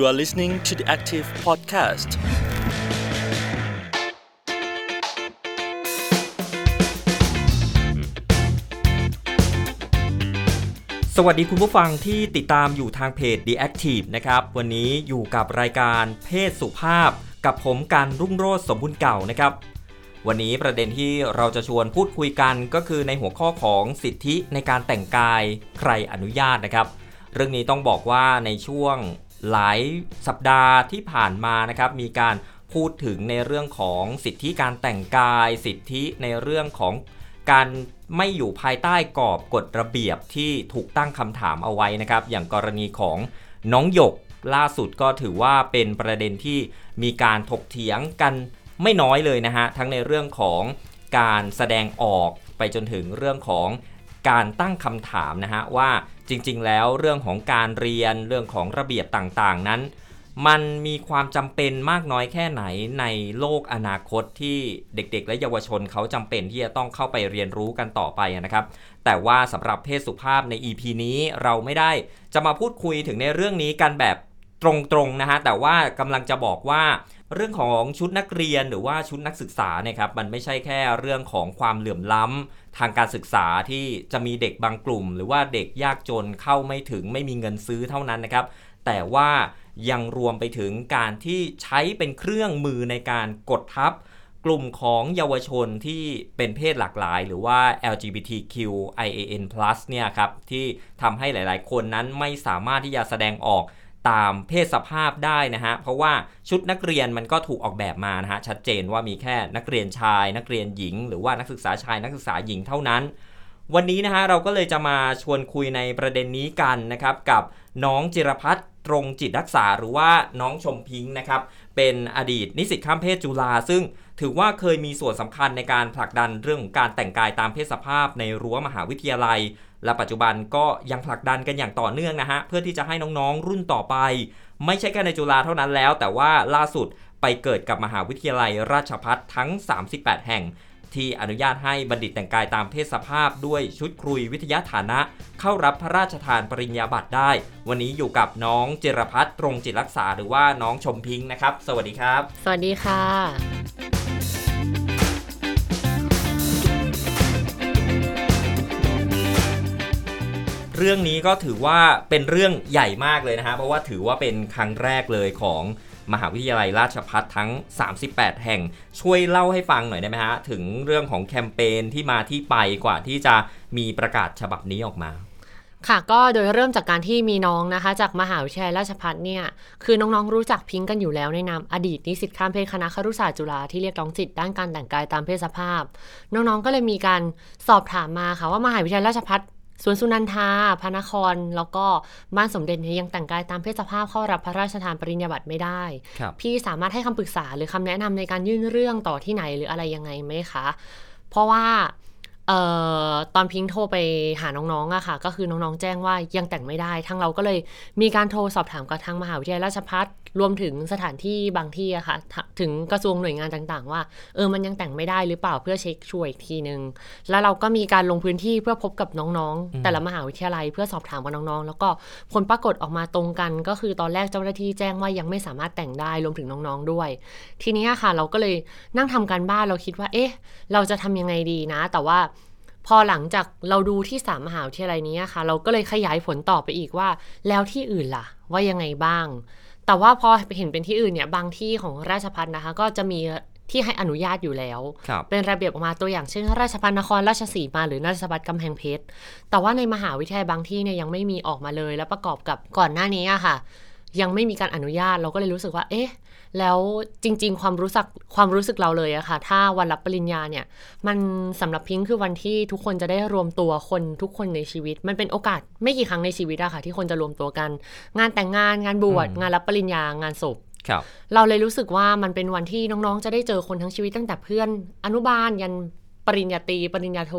You are listening to the Active Podcast. สวัสดีคุณผู้ฟังที่ติดตามอยู่ทางเพจ The Active นะครับ วันนี้อยู่กับรายการเพศสุภาพ กับผมการรุ่งโรจน์สมบูรณ์เก่านะครับ วันนี้ประเด็นที่เราจะชวนพูดคุยกันก็คือในหัวข้อของสิทธิในการแต่งกายใครอนุญาตนะครับ เรื่องนี้ต้องบอกว่าในช่วง หลายสัปดาห์ที่ผ่านมานะครับมีการพูดถึงในเรื่องของสิทธิการแต่งกาย สิทธิในเรื่องของการไม่อยู่ภายใต้กรอบกฎระเบียบที่ถูกตั้งคำถามเอาไว้นะครับ อย่างกรณีของน้องหยกล่าสุดก็ถือว่าเป็นประเด็นที่มีการถกเถียงกันไม่น้อยเลยนะฮะ ทั้งในเรื่องของการแสดงออกไปจนถึงเรื่องของการตั้งคำถามนะฮะว่า จริงๆ แล้วเรื่องของการเรียนเรื่องของระเบียบต่างๆ นั้น มันมีความจำเป็นมากน้อยแค่ไหนในโลกอนาคตที่เด็กๆ และเยาวชนเขาจำเป็นที่จะต้องเข้าไปเรียนรู้กันต่อไปนะครับ แต่ว่าสำหรับเพศสุภาพใน EP นี้เราไม่ได้จะมาพูดคุยถึงในเรื่องนี้กันแบบตรงๆนะฮะแต่ว่ากำลังจะบอกว่า เรื่องของชุดนักเรียนหรือว่าชุดนักศึกษาเนี่ยครับมันไม่ใช่แค่เรื่องของความเหลื่อมล้ำทางการศึกษาที่จะมีเด็กบางกลุ่ม หรือว่าเด็กยากจนเข้าไม่ถึงไม่มีเงินซื้อเท่านั้นนะครับ แต่ว่ายังรวมไปถึงการที่ใช้เป็นเครื่องมือในการกดทับ กลุ่มของเยาวชนที่เป็นเพศหลากหลาย หรือว่า LGBTQIAN+ เนี่ยครับที่ทำให้หลายๆ คนนั้นไม่สามารถที่จะแสดงออก ตามเพศสภาพได้นะฮะ เพราะว่าชุดนักเรียนมันก็ถูกออกแบบมานะฮะ ชัดเจนว่ามีแค่นักเรียนชาย นักเรียนหญิง หรือว่านักศึกษาชายนักศึกษาหญิงเท่านั้น วันนี้นะฮะเราก็เลยจะมาชวนคุยในประเด็นนี้กันนะครับ กับน้องจิรพัฒน์ตรงจิตรักษาหรือว่าน้องชมพิงค์นะครับ เป็นอดีตนิสิตข้ามเพศจุฬาซึ่งถือว่าเคยมีส่วนสำคัญในการผลักดันเรื่องของการแต่งกายตามเพศสภาพในรั้วมหาวิทยาลัยและปัจจุบันก็ยังผลักดันกันอย่างต่อเนื่องนะฮะ เพื่อที่จะให้น้องๆรุ่นต่อไป ไม่ใช่แค่ในจุฬาเท่านั้นแล้ว แต่ว่าล่าสุดไปเกิดกับมหาวิทยาลัยราชพัฒทั้ง 38 แห่ง ที่อนุญาตให้บัณฑิตแต่งกายตามเพศสภาพด้วยชุดครุยวิทยาฐานะ เข้ารับพระราชทานปริญญาบัตรได้ วันนี้อยู่กับน้องเจรพัฒน์ตรงจิตรักษาหรือว่าน้องชมพิงค์นะครับ สวัสดีครับ สวัสดีค่ะ เรื่องนี้ก็ถือว่าเป็นเรื่องใหญ่มากเลยนะฮะเพราะว่าถือว่าเป็นครั้งแรกเลยของมหาวิทยาลัยราชพัฒทั้ง 38 แห่ง ช่วยเล่าให้ฟังหน่อยได้ไหมฮะ ถึงเรื่องของแคมเปญที่มาที่ไปกว่าที่จะมีประกาศฉบับนี้ออกมา ค่ะ ก็โดยเริ่มจากการที่มีน้องนะคะ จากมหาวิทยาลัยราชภัฏเนี่ย คือน้องๆรู้จักพิงกันอยู่แล้วในนามอดีตนิสิตข้ามเพศคณะครุศาสตร์จุฬาที่เรียกร้องสิทธิ์ด้านการแต่งกายตามเพศสภาพ น้องๆก็เลยมีการสอบถามมาค่ะว่ามหาวิทยาลัยราชภัฏ สวนสุนันทาพระนคร แล้วก็บ้านสมเด็จเนี่ยยังแต่งกายตามเพศสภาพเข้ารับพระราชทานปริญญาบัตรไม่ได้ครับพี่สามารถให้คำปรึกษาหรือคำแนะนำในการยื่นเรื่องต่อที่ไหนหรืออะไรยังไงไหมคะ เพราะว่า เอ่อตอนพิงค์โทรไปหาน้องๆอะค่ะ ก็คือน้องๆแจ้งว่ายังแต่งไม่ได้ทางเราก็เลยมีการโทรสอบถามกับทางมหาวิทยาลัยราชภัฏรวมถึงสถานที่บางที่อะค่ะถถึงกระทรวงหน่วยงานต่างๆ ว่าเออมันยังแต่งไม่ได้หรือเปล่าเพื่อเช็คช่วยอีกทีนึง แล้วเราก็มีการลงพื้นที่เพื่อพบกับน้องอืมๆแต่ละมหาวิทยาลัยเพื่อสอบถามกับน้องๆ แล้วก็ผลปรากฏออกมาตรงกัน ก็คือตอนแรกเจ้าหน้าที่แจ้งว่ายังไม่สามารถแต่งได้รวมถึงน้องๆด้วย ทีนี้อะค่ะเราก็เลยนั่งทำการบ้านเราคิดว่า เอ๊ะ เราจะทำยังไงดีนะ แต่ว่า พอหลังจากเราดูที่สามมหาวิทยาลัยนี้อะค่ะ เราก็เลยขยายผลต่อไปอีกว่า แล้วที่อื่นล่ะ ว่ายังไงบ้าง แต่ว่าพอเห็นเป็นที่อื่นเนี่ยบางที่ของราชพัฒนะคะ ก็จะมีที่ให้อนุญาตอยู่แล้วครับเป็นระเบียบออกมาตัวอย่างเช่น ราชพัฒนครราชสีมาหรือราชพัฒกำแพงเพชรแต่ว่าในมหาวิทยาลัยบางที่เนี่ยยังไม่มีออกมาเลย และประกอบกับก่อนหน้านี้อะค่ะ ยังไม่มีการอนุญาตเราก็เลยรู้สึกว่า เอ๊ะ แล้วจริง ๆ ความรู้สึกความรู้สึกเราเลยอะค่ะ ถ้าวันรับปริญญาเนี่ย มันสำหรับพิงค์คือวันที่ทุกคนจะได้รวมตัวคนทุกคนในชีวิต มันเป็นโอกาสไม่กี่ครั้งในชีวิตอะค่ะ ที่คนจะรวมตัวกัน งานแต่งงานงานบวชอืมงานรับปริญญางานศพครับเราเลยรู้สึกว่ามันเป็นวันที่น้องๆ จะได้เจอคนทั้งชีวิตตั้งแต่เพื่อนอนุบาลยัน ปริญญาตรีปริญญาโท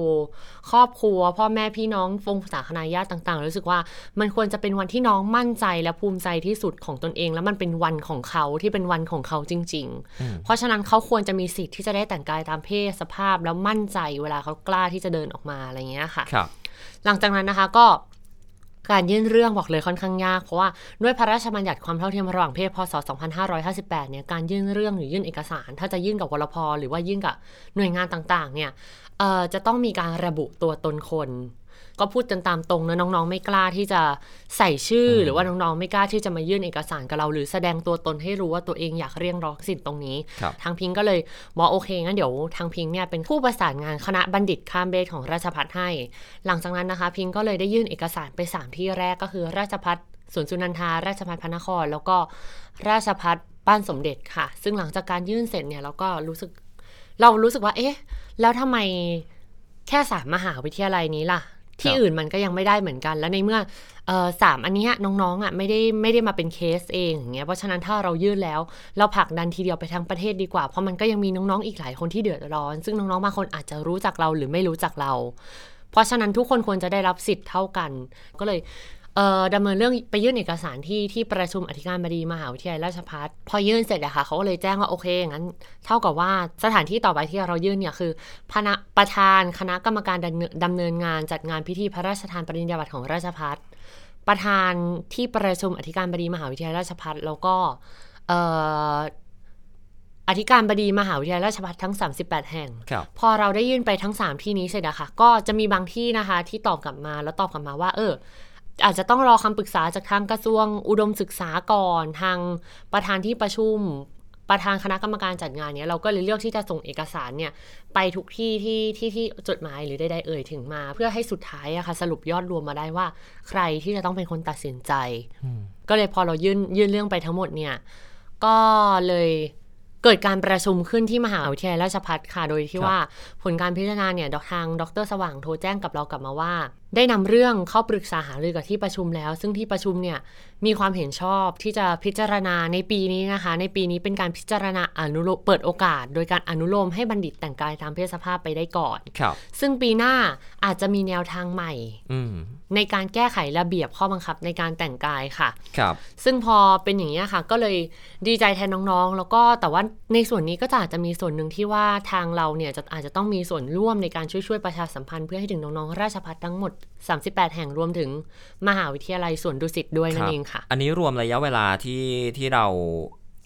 ครอบครัว พ่อแม่พี่น้องวงศาคณาญาติต่างๆ รู้สึกว่ามันควรจะเป็นวันที่น้องมั่นใจและภูมิใจที่สุดของตนเอง แล้วมันเป็นวันของเขาที่เป็นวันของเขาจริงอืมๆเพราะฉะนั้นเขาควรจะมีสิทธิ์ที่จะได้แต่งกายตามเพศสภาพแล้วมั่นใจเวลาเขากล้าที่จะเดินออกมาอะไรอย่างเงี้ยค่ะครับหลังจากนั้นนะคะก็ การยื่นเรื่องบอกเลยค่อนข้างยาก เพราะว่าด้วยพระราชบัญญัติความเท่าเทียมระหว่างเพศพศ 2558 เนี่ยการยื่นเรื่องหรือยื่นเอกสาร ถ้าจะยื่นกับวลพหรือว่ายื่นกับหน่วยงานต่างๆ เนี่ยเอ่อจะต้องมีการระบุตัวตนคน ก็พูดกันตามตรงนะน้องๆ ไม่กล้าที่จะใส่ชื่อ หรือว่าน้องๆ ไม่กล้าที่จะมายื่นเอกสารกับเรา หรือแสดงตัวตนให้รู้ว่าตัวเองอยากเรียกร้องสิทธิ์ตรงนี้ครับทางพิงก็เลยบอกโอเคงั้นเดี๋ยวทางพิงเนี่ยเป็นผู้ประสานงานคณะบัณฑิตข้ามเบสของราชพัฒให้ หลังจากนั้นนะคะ พิงก็เลยได้ยื่นเอกสารไป 3 ที่แรกก็คือราชพัฒสวนสุนันทา ราชพัฒพระนคร แล้วก็ราชพัฒบ้านสมเด็จค่ะ ซึ่งหลังจากการยื่นเสร็จเนี่ยเราก็รู้สึก เรารู้สึกว่า เอ๊ะ แล้วทำไมแค่สามมหาวิทยาลัยนี้ล่ะ ที่ครับอื่นมันก็ยังไม่ได้เหมือนกัน แล้วในเมื่อเออสามอันเนี้ยน้องๆอะไม่ได้ไม่ได้มาเป็นเคสเองอย่างเงี้ยเพราะฉะนั้นถ้าเรายื่นแล้ว เราผลักดันทีเดียวไปทั้งประเทศดีกว่า เพราะมันก็ยังมีน้องๆอีกหลายคนที่เดือดร้อน ซึ่งน้องๆบางคนอาจจะรู้จักเราหรือไม่รู้จักเรา เพราะฉะนั้นทุกคนควรจะได้รับสิทธิ์เท่ากัน ก็เลยเอ่อ ดำเนินเรื่องไปยื่นเอกสารที่ที่ประชุมอธิการบดีมหาวิทยาลัยราชภัฏพอยื่นเสร็จอะค่ะเขาก็เลยแจ้งว่าโอเคงั้น เท่ากับว่าสถานที่ต่อไปที่เรายื่นเนี่ยคือพนะประธานคณะกรรมการดำเนินดำเนินงานจัดงานพิธีพระราชทานปริญญาบัตรของราชภัฏประธานที่ประชุมอธิการบดีมหาวิทยาลัยราชภัฏแล้วก็เอ่ออธิการบดีมหาวิทยาลัยราชภัฏทั้ง 38 แห่งครับพอเราได้ยื่นไปทั้ง 3 ที่นี้เสร็จอะค่ะ ก็จะมีบางที่นะคะที่ตอบกลับมาแล้วตอบกลับมาว่า เออ อาจจะต้องรอคำปรึกษาจากทางกระทรวงอุดมศึกษาก่อน ทางประธานที่ประชุม ประธานคณะกรรมการจัดงานเนี้ยเราก็เลยเลือกที่จะส่งเอกสารเนี่ยไปทุกที่ที่ที่ที่จดหมายหรือใดๆเอ่ยถึงมา เพื่อให้สุดท้ายอะค่ะสรุปยอดรวมมาได้ว่า ใครที่จะต้องเป็นคนตัดสินใจ ก็เลยพอเรายื่นยื่นเรื่องไปทั้งหมดเนี่ยก็เลยเกิดการประชุมขึ้นที่มหาวิทยาลัยราชภัฏค่ะ โดยที่ว่าผลการพิจารณาเนี่ยทางดรสว่างโทรแจ้งกับเรากลับมาว่าได้นำเรื่องเข้าปรึกษาหารือกับที่ประชุมแล้ว ซึ่งที่ประชุมเนี่ยมีความเห็นชอบที่จะพิจารณาในปีนี้นะคะ ในปีนี้เป็นการพิจารณาอนุโลมเปิดโอกาส โดยการอนุโลมให้บัณฑิตแต่งกายตามเพศสภาพไปได้ก่อนครับซึ่งปีหน้าอาจจะมีแนวทางใหม่อืมในการแก้ไขระเบียบข้อบังคับในการแต่งกายค่ะครับซึ่งพอเป็นอย่างนี้ยค่ะ ก็เลยดีใจแทนน้องๆ แล้วก็แต่ว่าในส่วนนี้ก็จะอาจจะมีส่วนหนึ่งที่ว่าทางเราเนี่ยจะอาจจะต้องมีส่วนร่วมในการช่วยๆประชาสัมพันธ์เพื่อให้ถึงน้องๆราชภัฏทั้งหมด38 แห่งรวมถึงมหาวิทยาลัยสวนดุสิตด้วยนั่นเองค่ะ อันนี้รวมระยะเวลาที่ที่เรา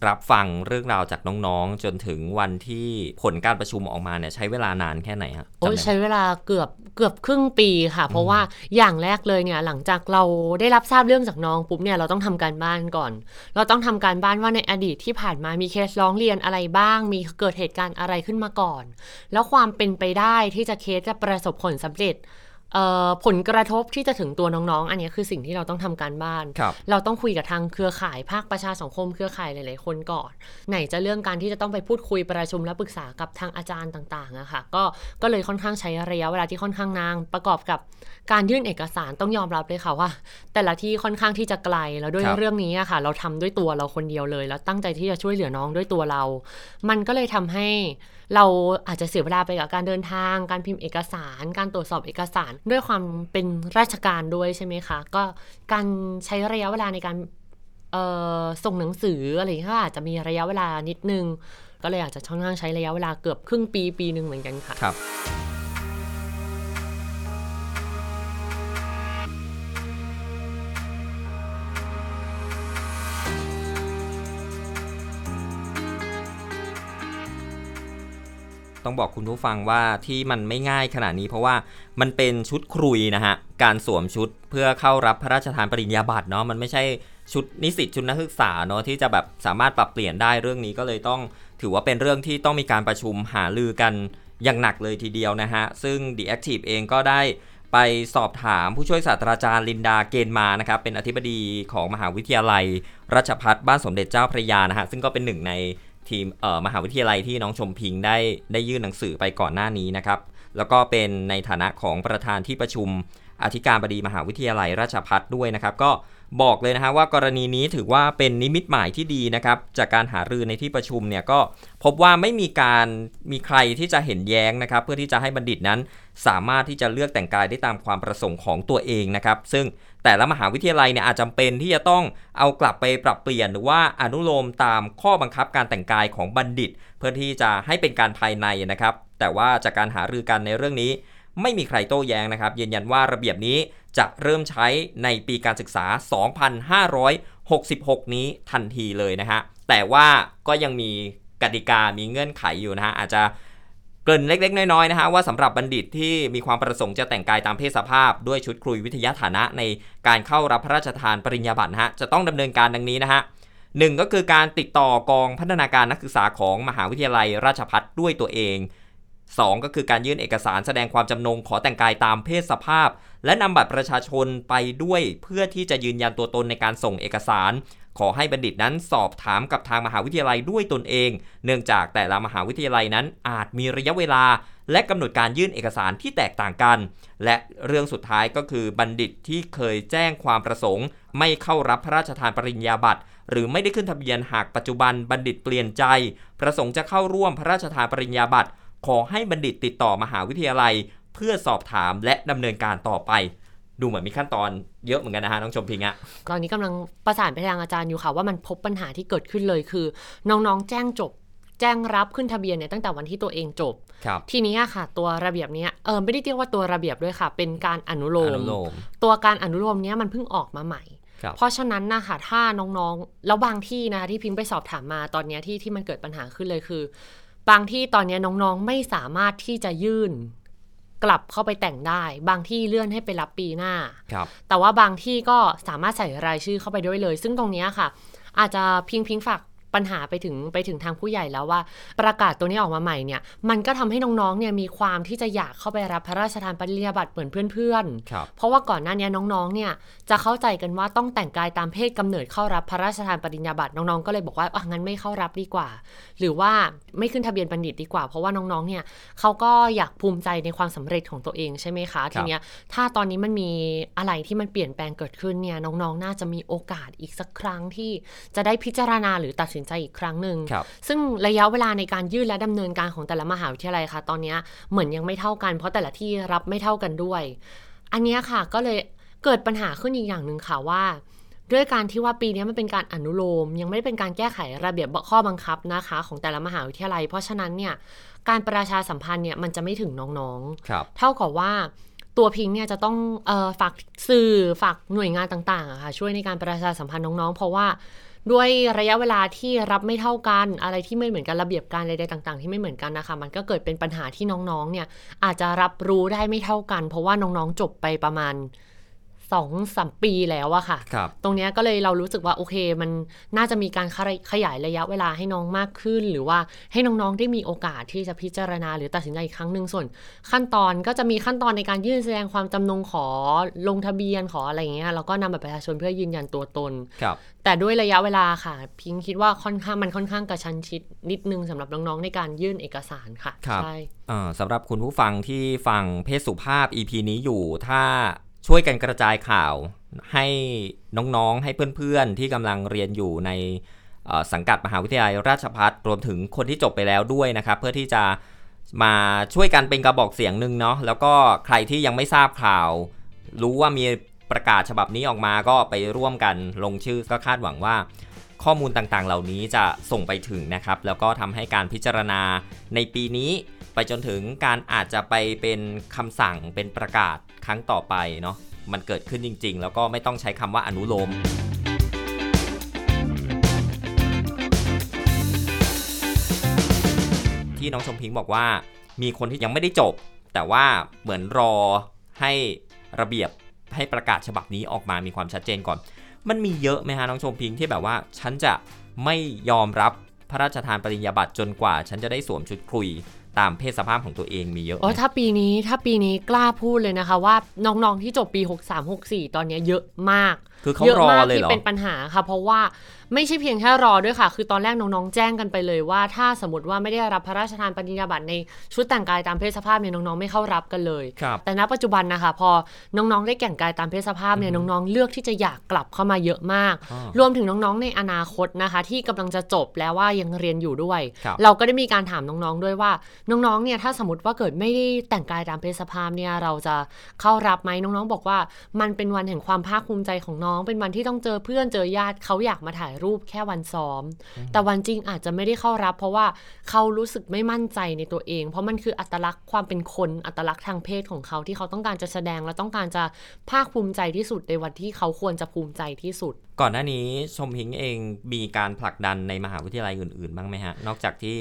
รับฟังเรื่องราวจากน้องๆ จนถึงวันที่ผลการประชุมออกมาเนี่ยใช้เวลานานแค่ไหนฮะโอ้ยจำได้ไหมใช้เวลาเกือบเกือบครึ่งปีค่ะ เพราะว่าอย่างแรกเลยเนี่ยหลังจากเราได้รับทราบเรื่องจากน้องปุ๊บเนี่ยเราต้องทำการบ้านก่อน เราต้องทำการบ้านว่าในอดีตที่ผ่านมามีเคสร้องเรียนอะไรบ้าง มีเกิดเหตุการณ์อะไรขึ้นมาก่อน แล้วความเป็นไปได้ที่จะเคสจะประสบผลสำเร็จเอ่อ ผลกระทบที่จะถึงตัวน้องๆ อันนี้คือสิ่งที่เราต้องทำการบ้านครับเราต้องคุยกับทางเครือข่ายภาคประชาสังคมเครือข่ายหลายๆ คนก่อน ไหนจะเรื่องการที่จะต้องไปพูดคุยประชุมและปรึกษากับทางอาจารย์ต่างๆอะค่ะก็ก็เลยค่อนข้างใช้ระยะเวลาที่ค่อนข้างนานประกอบกับการยื่นเอกสารต้องยอมรับเลยค่ะว่า แต่ละที่ค่อนข้างที่จะไกลแล้วด้วยครับเรื่องนี้อะค่ะ เราทำด้วยตัวเราคนเดียวเลย แล้วตั้งใจที่จะช่วยเหลือน้องด้วยตัวเรา มันก็เลยทำให้เราอาจจะเสียเวลาไปกับการเดินทาง การพิมพ์เอกสาร การตรวจสอบเอกสารด้วยความเป็นราชการด้วยใช่ไหมคะ ก็การใช้ระยะเวลาในการเอ่อส่งหนังสืออะไรอย่างเงี้ยก็อาจจะมีระยะเวลานิดนึง ก็เลยอาจจะค่อนข้างใช้ระยะเวลาเกือบครึ่งปีปีหนึ่งเหมือนกันค่ะครับ ต้องบอกคุณผู้ฟังว่าที่มันไม่ง่ายขนาดนี้เพราะว่ามันเป็นชุดครุยนะฮะ การสวมชุดเพื่อเข้ารับพระราชทานปริญญาบัตรเนาะมันไม่ใช่ชุดนิสิตชุดนักศึกษาเนาะที่จะแบบสามารถปรับเปลี่ยนได้เรื่องนี้ก็เลยต้อง ถือว่าเป็นเรื่องที่ต้องมีการประชุมหารือกันอย่างหนักเลยทีเดียวนะฮะ ซึ่ง The Active เองก็ได้ไปสอบถามผู้ช่วยศาสตราจารย์ลินดาเกณฑ์มานะครับ เป็นอธิบดีของมหาวิทยาลัย ราชพัฒบ้านสมเด็จเจ้าพระยานะฮะ ซึ่งก็เป็นหนึ่งใน ทีมมหาวิทยาลัยที่น้องชมพิงได้ได้ยื่นหนังสือไปก่อนหน้านี้นะครับ แล้วก็เป็นในฐานะของประธานที่ประชุมอธิการบดีมหาวิทยาลัยราชพัฒด้วยนะครับ ก็บอกเลยนะฮะว่ากรณีนี้ถือว่าเป็นนิมิตหมายที่ดีนะครับ จากการหารือในที่ประชุมเนี่ยก็พบว่าไม่มีการมีใครที่จะเห็นแย้งนะครับ เพื่อที่จะให้บัณฑิตนั้น สามารถที่จะเลือกแต่งกายได้ตามความประสงค์ของตัวเองนะครับ ซึ่ง แต่ละมหาวิทยาลัยเนี่ยอาจจำเป็นที่จะต้องเอากลับไปปรับเปลี่ยนหรือว่าอนุโลมตามข้อบังคับการแต่งกายของบัณฑิต เพื่อที่จะให้เป็นการภายในนะครับ แต่ว่าจากการหารือกันในเรื่องนี้ ไม่มีใครโต้แย้งนะครับยืนยันว่าระเบียบนี้จะเริ่มใช้ในปีการศึกษา 2566 นี้ทันทีเลยนะฮะแต่ว่าก็ยังมีกติกามีเงื่อนไขอยู่นะฮะอาจจะ เกริ่นเล็ก ๆ น้อยๆนะฮะว่าสำหรับบัณฑิตที่มีความประสงค์จะแต่งกายตามเพศสภาพ ด้วยชุดครุยวิทยาฐานะในการเข้ารับพระราชทานปริญญาบัตรนะฮะจะต้องดำเนินการดังนี้นะฮะหนึ่งก็คือการติดต่อกองพัฒนาการนักศึกษาของมหาวิทยาลัยราชภัฏด้วยตัวเอง 2 ก็คือการยื่นเอกสารแสดงความจำนงขอแต่งกายตามเพศสภาพ และนำบัตรประชาชนไปด้วยเพื่อที่จะยืนยันตัวตนในการส่งเอกสาร ขอให้บัณฑิตนั้นสอบถามกับทางมหาวิทยาลัยด้วยตนเอง เนื่องจากแต่ละมหาวิทยาลัยนั้นอาจมีระยะเวลา และกำหนดการยื่นเอกสารที่แตกต่างกัน และเรื่องสุดท้ายก็คือบัณฑิตที่เคยแจ้งความประสงค์ ไม่เข้ารับพระราชทานปริญญาบัตรหรือไม่ได้ขึ้นทะเบียนหากปัจจุบันบัณฑิตเปลี่ยนใจ ประสงค์จะเข้าร่วมพระราชทานปริญญาบัตรขอให้บัณฑิตติดต่อมหาวิทยาลัย เพื่อสอบถามและดำเนินการต่อไป ดูเหมือนมีขั้นตอนเยอะเหมือนกันนะฮะน้องชมพิงอะตอนนี้กำลังประสานไปทางอาจารย์อยู่ค่ะว่ามันพบปัญหาที่เกิดขึ้นเลยคือ น้องๆ แจ้งจบ แจ้งรับขึ้นทะเบียนเนี่ยตั้งแต่วันที่ตัวเองจบครับทีนี้อะค่ะ ตัวระเบียบเนี้ยเออไม่ได้เรียกว่าตัวระเบียบด้วยค่ะ เป็นการอนุโลอมนุโลมตัวการอนุโลมเนี้ยมันเพิ่งออกมาใหม่ครับเพราะฉะนั้นนะคะถ้าน้องๆ แล้วบางที่นะคะที่พิมพ์ไปสอบถามมาตอนเนี้ยที่ที่มันเกิดปัญหาขึ้นเลยคือ บางที่ตอนเนี้ยน้องๆไม่สามารถที่จะยื่น กลับเข้าไปแต่งได้ บางที่เลื่อนให้ไปรับปีหน้าครับแต่ว่าบางที่ก็สามารถใส่รายชื่อเข้าไปด้วยเลย ซึ่งตรงเนี้ยค่ะ อาจจะพิงพิงฝาก ปัญหาไปถึงไปถึงทางผู้ใหญ่แล้วว่า ประกาศตัวนี้ออกมาใหม่เนี่ยมันก็ทำให้น้องๆเนี่ยมีความที่จะอยากเข้าไปรับพระราชทานปริญญาบัตรเหมือนเพื่อนครับๆเพราะว่าก่อนหน้านี้น้องๆเนี่ยจะเข้าใจกันว่าต้องแต่งกายตามเพศกำเนิดเข้ารับพระราชทานปริญญาบัตรน้องๆก็เลยบอกว่าอะงั้นไม่เข้ารับดีกว่า หรือว่าไม่ขึ้นทะเบียนบัณฑิตดีกว่า เพราะว่าน้องๆเนี่ยเขาก็อยากภูมิใจในความสำเร็จของตัวเองใช่ไหมคะทีเนี้ยถ้าตอนนี้มันมีอะไรที่มันเปลี่ยนแปลงเกิดขึ้นเนี่ยน้องๆ น่าจะมีโอกาสอีกสักครั้งที่จะได้พิจารณาหรือตัดสินใจอีกครั้งหนึ่งครับซึ่งระยะเวลาในการยื่นและดำเนินการของแต่ละมหาวิทยาลัยค่ะตอนเนี้ยเหมือนยังไม่เท่ากัน เพราะแต่ละที่รับไม่เท่ากันด้วย อันเนี้ยค่ะก็เลยเกิดปัญหาขึ้นอีกอย่างหนึ่งค่ะว่า ด้วยการที่ว่าปีนี้มันเป็นการอนุโลม ยังไม่ได้เป็นการแก้ไขระเบียบข้อบังคับนะคะ ของแต่ละมหาวิทยาลัย เพราะฉะนั้นเนี่ยการประชาสัมพันธ์เนี่ยมันจะไม่ถึงน้องๆครับเท่ากับว่าตัวพิงค์เนี่ยจะต้องเออฝากสื่อฝากหน่วยงานต่างๆอะค่ะช่วยในการประชาสัมพันธ์น้องๆ เพราะว่า ด้วยระยะเวลาที่รับไม่เท่ากัน อะไรที่ไม่เหมือนกันระเบียบการใดๆต่าง ๆ ที่ไม่เหมือนกันนะคะ มันก็เกิดเป็นปัญหาที่น้องๆเนี่ยอาจจะรับรู้ได้ไม่เท่ากัน เพราะว่าน้องๆจบไปประมาณ สองสามปีแล้วอะค่ะครับตรงเนี้ยก็เลยเรารู้สึกว่าโอเค มันน่าจะมีการขยขยายระยะเวลาให้น้องมากขึ้น หรือว่าให้น้องๆได้มีโอกาสที่จะพิจารณา หรือตัดสินใจอีกครั้งหนึ่งส่วน ขั้นตอนก็จะมีขั้นตอนในการยื่นแสดงความจำนงขอลงทะเบียนขออะไรอย่างเงี้ยแล้วก็นำบัตรประชาชนเพื่อยืนยันตัวตนครับแต่ด้วยระยะเวลาค่ะ พิงคิดว่าค่อนข้างมันค่อนข้างกระชั้นชิดนิดนึงสำหรับน้องๆในการยื่นเอกสารค่ะครับใช่เอ่อสำหรับคุณผู้ฟังที่ฟังเพศสุภาพ EP นี้อยู่ถ้า ช่วยกันกระจายข่าวให้น้องๆ ให้เพื่อนๆ ที่กำลังเรียนอยู่ในสังกัดมหาวิทยาลัยราชภัฏรวมถึงคนที่จบไปแล้วด้วยนะครับ เพื่อที่จะมาช่วยกันเป็นกระบอกเสียงหนึ่งเนาะแล้วก็ใครที่ยังไม่ทราบข่าว รู้ว่ามีประกาศฉบับนี้ออกมาก็ไปร่วมกันลงชื่อก็คาดหวังว่า ข้อมูลต่างๆ เหล่านี้จะส่งไปถึงนะครับ แล้วก็ทำให้การพิจารณาในปีนี้ ไปจนถึงการอาจจะไปเป็นคำสั่งเป็นประกาศ ครั้งต่อไปเนาะมันเกิดขึ้นจริง ๆ แล้วก็ไม่ต้องใช้คำว่าอนุโลมที่น้องชมพิงบอกว่า มีคนที่ยังไม่ได้จบ แต่ว่าเหมือนรอให้ระเบียบให้ประกาศฉบับนี้ออกมามีความชัดเจนก่อน มันมีเยอะไหมฮะน้องชมพิงที่แบบว่า ฉันจะไม่ยอมรับพระราชทานปริญญาบัตรจนกว่า ฉันจะได้สวมชุดคุย ตามเพศสภาพของตัวเองมีเยอะไหมโอ้ถ้าปีนี้ถ้าปีนี้กล้าพูดเลยนะคะว่าน้องๆที่จบปี 63 64 ตอนเนี้ยเยอะมาก คือเขาเยอะรอมากเลยที่เหรอเป็นปัญหาค่ะ เพราะว่าไม่ใช่เพียงแค่รอด้วยค่ะ คือตอนแรกน้องๆแจ้งกันไปเลยว่า ถ้าสมมติว่าไม่ได้รับพระราชทานปริญญาบัตรในชุดแต่งกายตามเพศสภาพเนี่ยน้องๆไม่เข้ารับกันเลยครับแต่ณปัจจุบันนะคะ พอน้องๆได้แต่งกายตามเพศสภาพเนี่ยน้องๆเลือกที่จะอยากกลับเข้ามาเยอะมากอ๋อรวมถึงน้องๆในอนาคตนะคะ ที่กำลังจะจบแล้วว่ายังเรียนอยู่ด้วยครับเราก็ได้มีการถามน้องๆด้วยว่า น้องๆเนี่ยถ้าสมมติว่าเกิดไม่ได้แต่งกายตามเพศสภาพเนี่ยเราจะเข้ารับไหมน้องๆ บอกว่า มันเป็นวันแห่งความภาคภูมิใจของน้องเป็นวันที่ต้องเจอเพื่อนเจอญาติเขาอยากมาถ่ายรูปแค่วันซ้อม แต่วันจริงอาจจะไม่ได้เข้ารับ เพราะว่าเขารู้สึกไม่มั่นใจในตัวเอง เพราะมันคืออัตลักษณ์ความเป็นคนอัตลักษณ์ทางเพศของเขาที่เขาต้องการจะแสดงและต้องการจะภาคภูมิใจที่สุดในวันที่เขาควรจะภูมิใจที่สุด ก่อนหน้านี้ชมพิงเองมีการผลักดันในมหาวิทยาลัยอื่นๆบ้างไหมฮะนอกจากที่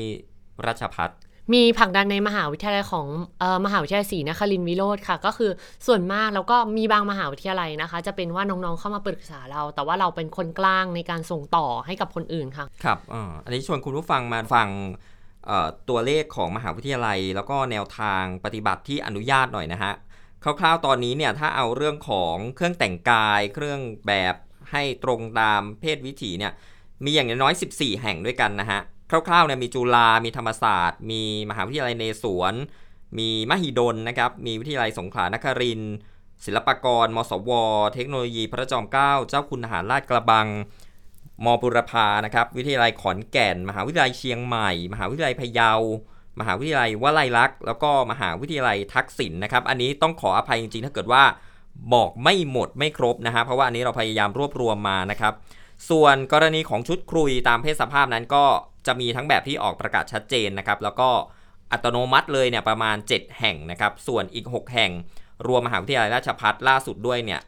ราชพัฒ มีผักดันในมหาวิทยาลัยของออมหาวิทยาลัยศรีนครินทรวิโรธค่ะ ก็คือส่วนมากแล้วก็มีบางมหาวิทยาลัยนะคะ จะเป็นว่าน้องๆเข้ามาปรึกษาเรา แต่ว่าเราเป็นคนกลางในการส่งต่อให้กับคนอื่นค่ะ ครับอันนี้ชวนคุณผู้ฟังมาฟังตัวเลขของมหาวิทยาลัย แล้วก็แนวทางปฏิบัติที่อนุญาตหน่อยนะฮะคร่าวๆตอนนี้เนี่ยถ้าเอาเรื่องของเครื่องแต่งกาย เครื่องแบบให้ตรงตามเพศวิถีเนี่ยมีอย่างน้อย 14 แห่งด้วยกันนะฮะ คร่าวๆเนี่ยมีจุฬามีธรรมศาสตร์ มีมหาวิทยาลัยเนศวรมีมหิดลนะครับ มีวิทยาลัยสงขลานคริน ศิลปากร มสว เทคโนโลยีพระจอมเกล้า เจ้าคุณทหารราชกระบัง มบุรพานะครับ วิทยาลัยขอนแก่น มหาวิทยาลัยเชียงใหม่ มหาวิทยาลัยพะเยา มหาวิทยาลัยวลัยลักษณ์ แล้วก็มหาวิทยาลัยทักษิณนะครับ อันนี้ต้องขออภัยจริงๆ ถ้าเกิดว่าบอกไม่หมดไม่ครบนะฮะ เพราะว่าอันนี้เราพยายามรวบรวมมานะครับ ส่วนกรณีของชุดครุยตามเพศสภาพนั้นก็ จะมีทั้งแบบที่ออกประกาศชัดเจนนะครับ แล้วก็อัตโนมัติเลยเนี่ยประมาณ 7 แห่งนะครับ ส่วนอีก 6 แห่ง รวมมหาวิทยาลัยราชภัฏล่าสุดด้วยเนี่ย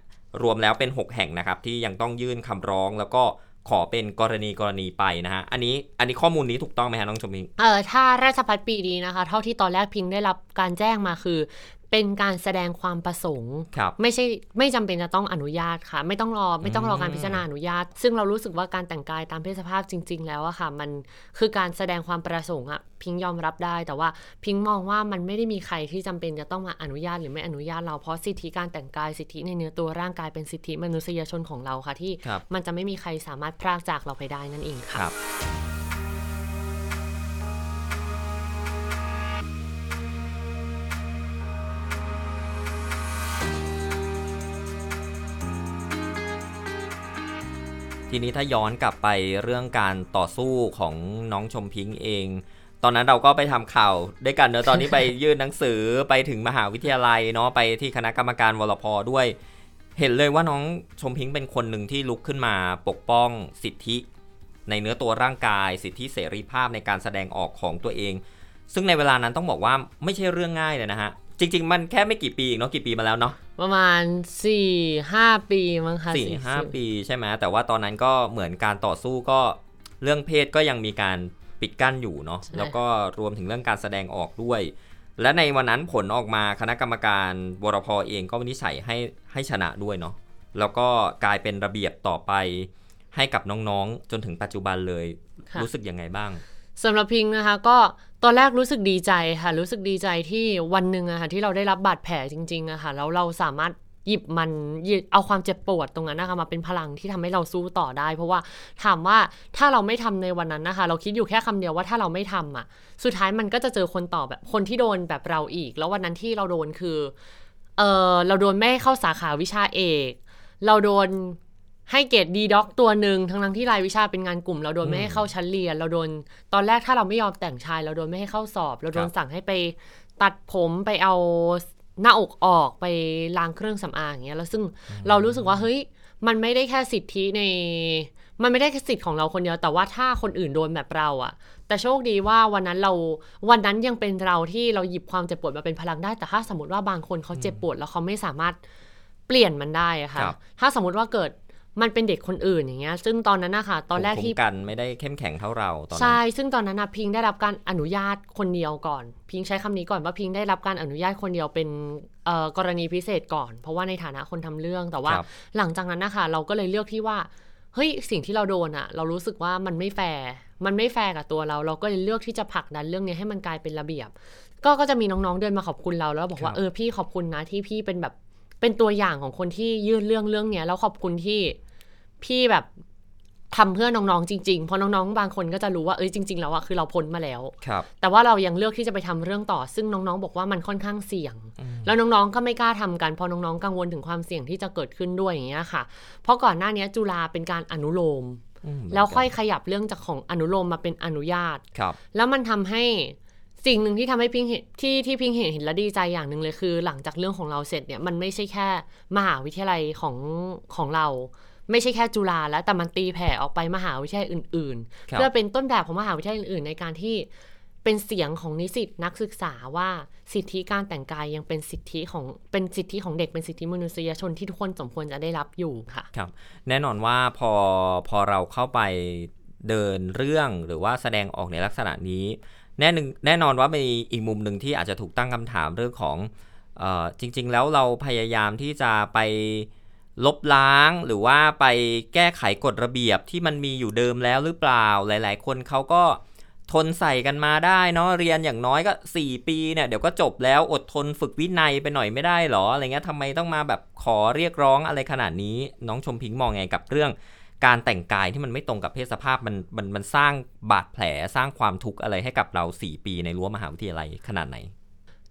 รวมแล้วเป็น 6 แห่งนะครับ ที่ยังต้องยื่นคำร้องแล้วก็ขอเป็นกรณีกรณีไปนะฮะ อันนี้อันนี้ข้อมูลนี้ถูกต้องไหมฮะน้องชมพิงเออถ้าราชพัฒปีนี้นะคะ เท่าที่ตอนแรกพิงได้รับการแจ้งมาคือ เป็นการแสดงความประสงค์ครับไม่ใช่ไม่จำเป็นจะต้องอนุญาตค่ะ ไม่ต้องรอไม่ต้องรอการอืมพิจารณาอนุญาต ซึ่งเรารู้สึกว่าการแต่งกายตามเพศสภาพจริง ๆ แล้วอะค่ะ มันคือการแสดงความประสงค์อะพิงยอมรับได้ แต่ว่าพิงมองว่ามันไม่ได้มีใครที่จำเป็นจะต้องมาอนุญาตหรือไม่อนุญาตเราเพราะสิทธิการแต่งกายสิทธิในเนื้อตัวร่างกายเป็นสิทธิมนุษยชนของเราค่ะที่ครับมันจะไม่มีใครสามารถพรากจากเราไปได้นั่นเองค่ะ ทีนี้ถ้าย้อนกลับไปเรื่องการต่อสู้ของน้องชมพิงเอง ตอนนั้นเราก็ไปทำข่าวด้วยกันเนอะตอนนี้ไปยื่นหนังสือไปถึงมหาวิทยาลัยเนาะไปที่คณะกรรมการวรพด้วย เห็นเลยว่าน้องชมพิงเป็นคนหนึ่งที่ลุกขึ้นมาปกป้องสิทธิ ในเนื้อตัวร่างกาย สิทธิเสรีภาพในการแสดงออกของตัวเอง ซึ่งในเวลานั้นต้องบอกว่าไม่ใช่เรื่องง่ายเลยนะฮะ จริง ๆ มันแค่ไม่กี่ปีเองเนาะกี่ปีมาแล้วเนาะประมาณสี่ห้าปีมั้งคะสี่ห้าปีใช่ไหมแต่ว่าตอนนั้นก็เหมือนการต่อสู้ก็เรื่องเพศก็ยังมีการปิดกั้นอยู่เนาะแล้วก็รวมถึงเรื่องการแสดงออกด้วย และในวันนั้นผลออกมาคณะกรรมการวรพเองก็วินิจฉัยให้ให้ชนะด้วยเนาะแล้วก็กลายเป็นระเบียบต่อไปให้กับน้องๆ จนถึงปัจจุบันเลย ค่ะ รู้สึกยังไงบ้าง สำหรับพิงค์นะคะก็ตอนแรกรู้สึกดีใจค่ะ รู้สึกดีใจที่วันหนึ่งอะค่ะที่เราได้รับบาดแผลจริงๆอะค่ะแล้วเราสามารถหยิบมันหยิบเอาความเจ็บปวดตรงนั้นนะคะมาเป็นพลังที่ทำให้เราสู้ต่อได้ เพราะว่าถามว่าถ้าเราไม่ทำในวันนั้นนะคะ เราคิดอยู่แค่คำเดียวว่าถ้าเราไม่ทำอะสุดท้ายมันก็จะเจอคนต่อแบบคนที่โดนแบบเราอีก แล้ววันนั้นที่เราโดนคือเออเราโดนไม่ให้เข้าสาขาวิชาเอก เราโดน ให้เกรดดีด็อกตัวหนึ่งทั้งทั้งๆที่รายวิชาเป็นงานกลุ่ม เราโดนไม่ให้เข้าชั้นเรียน เราโดนตอนแรกถ้าเราไม่ยอมแต่งชาย เราโดนไม่ให้เข้าสอบ เราโดนครับสั่งให้ไปตัดผมไปเอาหน้าอกออกไปล้างเครื่องสำอางอย่างเงี้ยแล้วซึ่งเรารู้สึกว่าเฮ้ยมันไม่ได้แค่สิทธิใน มันไม่ได้แค่สิทธิ์ของเราคนเดียวแต่ว่าถ้าคนอื่นโดนแบบเราอะแต่โชคดีว่าวันนั้นเราวันนั้นยังเป็นเราที่เราหยิบความเจ็บปวดมาเป็นพลังได้ แต่ถ้าสมมติว่าบางคนเขาเจ็บปวดแล้วเขาไม่สามารถเปลี่ยนมันได้อะค่ะครับถ้าสมมติว่าเกิด มันเป็นเด็กคนอื่นอย่างเงี้ย ซึ่งตอนนั้นนะคะตอนแรกภูมิที่คุ้มกันไม่ได้เข้มแข็งเท่าเราตอนนั้นใช่ซึ่งตอนนั้นนะพิงได้รับการอนุญาตคนเดียวก่อน พิงใช้คำนี้ก่อนว่าพิงได้รับการอนุญาตคนเดียวเป็นเอ่อกรณีพิเศษก่อน เพราะว่าในฐานะคนทำเรื่องแต่ว่าครับหลังจากนั้นนะคะเราก็เลยเลือกที่ว่าเฮ้ยสิ่งที่เราโดนอะเรารู้สึกว่ามันไม่แฟร์มันไม่แฟร์กับตัวเรา เราก็เลยเลือกที่จะผลักดันเรื่องนี้ให้มันกลายเป็นระเบียบ ก็ก็จะมีน้องๆเดินมาขอบคุณเราแล้วบอกว่าครับเออพี่ขอบคุณนะที่พี่เป็นแบบเป็นตัวอย่างของคนที่ยื่นเรื่องเรื่องเนี้ยแล้วขอบคุณที่ พี่แบบทำเพื่อน้องๆจริงๆ เพราะน้องๆ บางคนก็จะรู้ว่าเอ้ยจริง ๆ แล้วอะคือเราพ้นมาแล้วครับแต่ว่าเรายังเลือกที่จะไปทำเรื่องต่อ ซึ่งน้องๆ บอกว่ามันค่อนข้างเสี่ยงอืมแล้วน้องๆ ก็ไม่กล้าทำกัน เพราะน้องๆ กังวลถึงความเสี่ยงที่จะเกิดขึ้นด้วยอย่างเงี้ยค่ะ เพราะก่อนหน้านี้จุฬาเป็นการอนุโลมอืมแล้วค่อยขยับเรื่องจากของอนุโลมมาเป็นอนุญาตครับแล้วมันทำให้สิ่งหนึ่งที่ทำให้พิงเห็นที่ที่พิงเห็นเห็นและดีใจอย่างหนึ่งเลยคือ หลังจากเรื่องของเราเสร็จเนี่ยมันไม่ใช่แค่มหาวิทยาลัยของของเรา ไม่ใช่แค่จุฬาแล้วแต่มันตีแผ่ออกไปมหาวิทยาลัยอื่นๆครับเพื่อเป็นต้นแบบของมหาวิทยาลัยอื่น ๆ ในการที่เป็นเสียงของนิสิตนักศึกษาว่าสิทธิการแต่งกายยังเป็นสิทธิของเป็นสิทธิของเด็กเป็นสิทธิมนุษยชนที่ทุกคนสมควรจะได้รับอยู่ค่ะครับ แน่นอนว่าพอพอเราเข้าไปเดินเรื่องหรือว่าแสดงออกในลักษณะนี้ แน่นึงแน่นอนว่ามีอีกมุมหนึ่งที่อาจจะถูกตั้งคำถามเรื่องของเออจริง ๆ แล้วเราพยายามที่จะไป ลบล้างหรือว่าไปแก้ไขกฎระเบียบที่มันมีอยู่เดิมแล้วหรือเปล่า หลาย ๆ คนเขาก็ทนใส่กันมาได้เนาะเรียนอย่างน้อยก็ 4 ปีเนี่ยเดี๋ยวก็จบแล้วอดทนฝึกวินัยไปหน่อยไม่ได้หรออะไรเงี้ยทำไมต้องมาแบบขอเรียกร้องอะไรขนาดนี้ น้องชมพิงมองไงกับเรื่อง การแต่งกายที่มันไม่ตรงกับเพศสภาพมันมันมันสร้างบาดแผลสร้างความทุกข์อะไรให้กับเรา 4 ปีในรั้วมหาวิทยาลัยขนาดไหน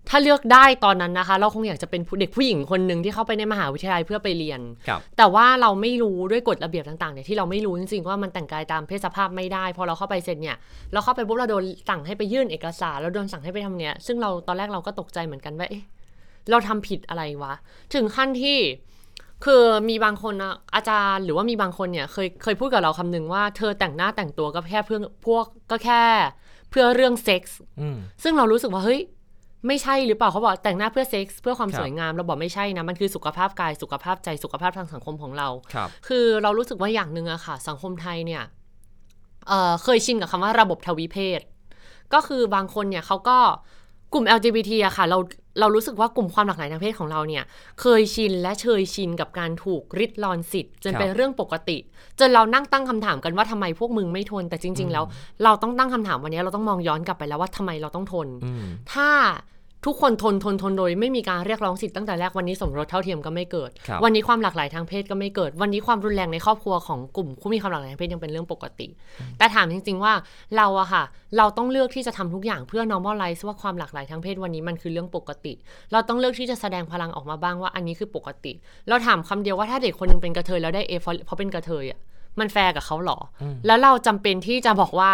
ถ้าเลือกได้ตอนนั้นนะคะ เราคงอยากจะเป็นผู้เด็กผู้หญิงคนหนึ่งที่เข้าไปในมหาวิทยาลัยเพื่อไปเรียนครับแต่ว่าเราไม่รู้ด้วยกฎระเบียบต่างๆเนี่ยที่เราไม่รู้จริงๆว่ามันแต่งกายตามเพศสภาพไม่ได้ พอเราเข้าไปเสร็จเนี่ยเราเข้าไปปุ๊บเราโดนสั่งให้ไปยื่นเอกสารเราโดนสั่งให้ไปทำเนี่ยซึ่งเราตอนแรกเราก็ตกใจเหมือนกันว่าเอ๊ะเราทำผิดอะไรวะ ถึงขั้นที่คือมีบางคนอะอาจารย์หรือว่ามีบางคนเนี่ยเคยเคยพูดกับเราคำหนึ่งว่าเธอแต่งหน้าแต่งตัวก็แค่เพื่อพวกก็แค่เพื่อเรื่องเซ็กส์อืมซึ่งเรารู้สึกว่าเฮ้ย ไม่ใช่หรือเปล่าเขาบอกแต่งหน้าเพื่อเซ็กส์เพื่อความครับสวยงามเราบอกไม่ใช่นะมันคือสุขภาพกายสุขภาพใจสุขภาพทางสังคมของเราครับคือเรารู้สึกว่าอย่างหนึ่งอะค่ะ สังคมไทยเนี่ยเอ่อเคยชินกับคำว่าระบบทวิเพศ ก็คือบางคนเนี่ยเขาก็กลุ่ม LGBT อะค่ะ เรา เรารู้สึกว่ากลุ่มความหลากหลายทางเพศของเราเนี่ย เคยชินและเชยชินกับการถูกริดรอนสิทธิ์จนครับเป็นเรื่องปกติ จนเรานั่งตั้งคำถามกันว่าทำไมพวกมึงไม่ทน แต่จริง ๆ แล้ว เราต้องตั้งคำถามวันนี้เราต้องมองย้อนกลับไปแล้วว่าทำไมเราต้องทนอืมถ้า ทุกคนทนทนทนโดยไม่มีการเรียกร้องสิทธิ์ตั้งแต่แรกวันนี้สมรสเท่าเทียมก็ไม่เกิดครับวันนี้ความหลากหลายทางเพศก็ไม่เกิด วันนี้ความรุนแรงในครอบครัวของกลุ่มผู้มีความหลากหลายทางเพศยังเป็นเรื่องปกติ แต่ถามจริง ๆ ว่าเราอะค่ะ เราต้องเลือกที่จะทำทุกอย่างเพื่อ normalize ว่าความหลากหลายทางเพศวันนี้มันคือเรื่องปกติ เราต้องเลือกที่จะแสดงพลังออกมาบ้างว่าอันนี้คือปกติ เราถามคำเดียวว่าถ้าเด็กคนหนึงเป็นกระเทยแล้วได้ A เพราะเพราะเป็นกระเทยอะมันแฟร์กับเขาเหรออมแล้วเราจำเป็นที่จะบอกว่า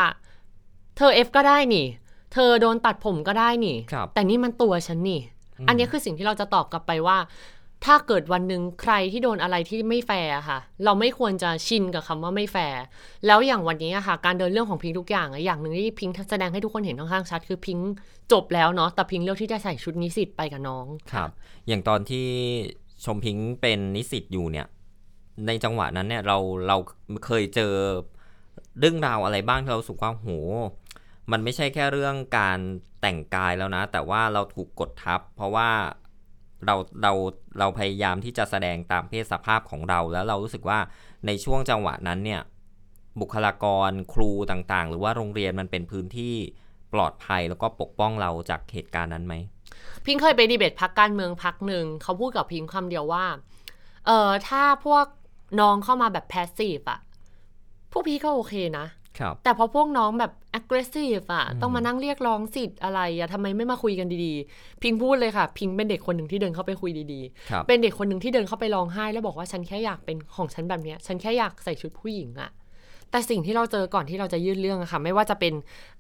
เธอ F ก็ได้นี่ เธอโดนตัดผมก็ได้นี่ ครับแต่นี่มันตัวฉันนี่ อันนี้คือสิ่งที่เราจะตอบกลับไปว่า ถ้าเกิดวันหนึ่งใครที่โดนอะไรที่ไม่แฟร์อะค่ะ เราไม่ควรจะชินกับคำว่าไม่แฟร์แล้วอย่างวันนี้อะค่ะ การเดินเรื่องของพิงค์ทุกอย่างอะอย่างหนึ่งที่พิงค์แสดงให้ทุกคนเห็นค่อนข้างชัด คือพิงค์จบแล้วเนาะแต่พิงค์เลือกที่จะใส่ชุดนิสิตไปกับน้อง ครับ อย่างตอนที่ชมพิงค์เป็นนิสิตอยู่เนี่ย ในจังหวะนั้นเนี่ยเราเราเคยเจอเรื่องราวอะไรบ้างที่เรารู้สึกว่าโห มันไม่ใช่แค่เรื่องการแต่งกายแล้วนะ แต่ว่าเราถูกกดทับ เพราะว่าเราเราเราพยายามที่จะแสดงตามเพศสภาพของเราแล้วเรารู้สึกว่าในช่วงจังหวะนั้นเนี่ยบุคลากรครูต่างๆ หรือว่าโรงเรียนมันเป็นพื้นที่ปลอดภัยแล้วก็ปกป้องเราจากเหตุการณ์นั้นไหม พิงเคยไปดีเบตพักการเมืองพักหนึ่งเขาพูดกับพิงค์คำเดียวว่าเออถ้าพวกน้องเข้ามาแบบ passive อะพวกพี่ก็โอเคนะ แต่พอพวกน้องแบบ aggressive อะอืมต้องมานั่งเรียกร้องสิทธิ์อะไรอะทำไมไม่มาคุยกันดีๆ พิงพูดเลยค่ะ พิงเป็นเด็กคนหนึ่งที่เดินเข้าไปคุยดีครับๆเป็นเด็กคนหนึ่งที่เดินเข้าไปร้องไห้ แล้วบอกว่าฉันแค่อยากเป็นของฉันแบบเนี้ย ฉันแค่อยากใส่ชุดผู้หญิงอะแต่สิ่งที่เราเจอก่อนที่เราจะยื่นเรื่องอะค่ะ ไม่ว่าจะเป็น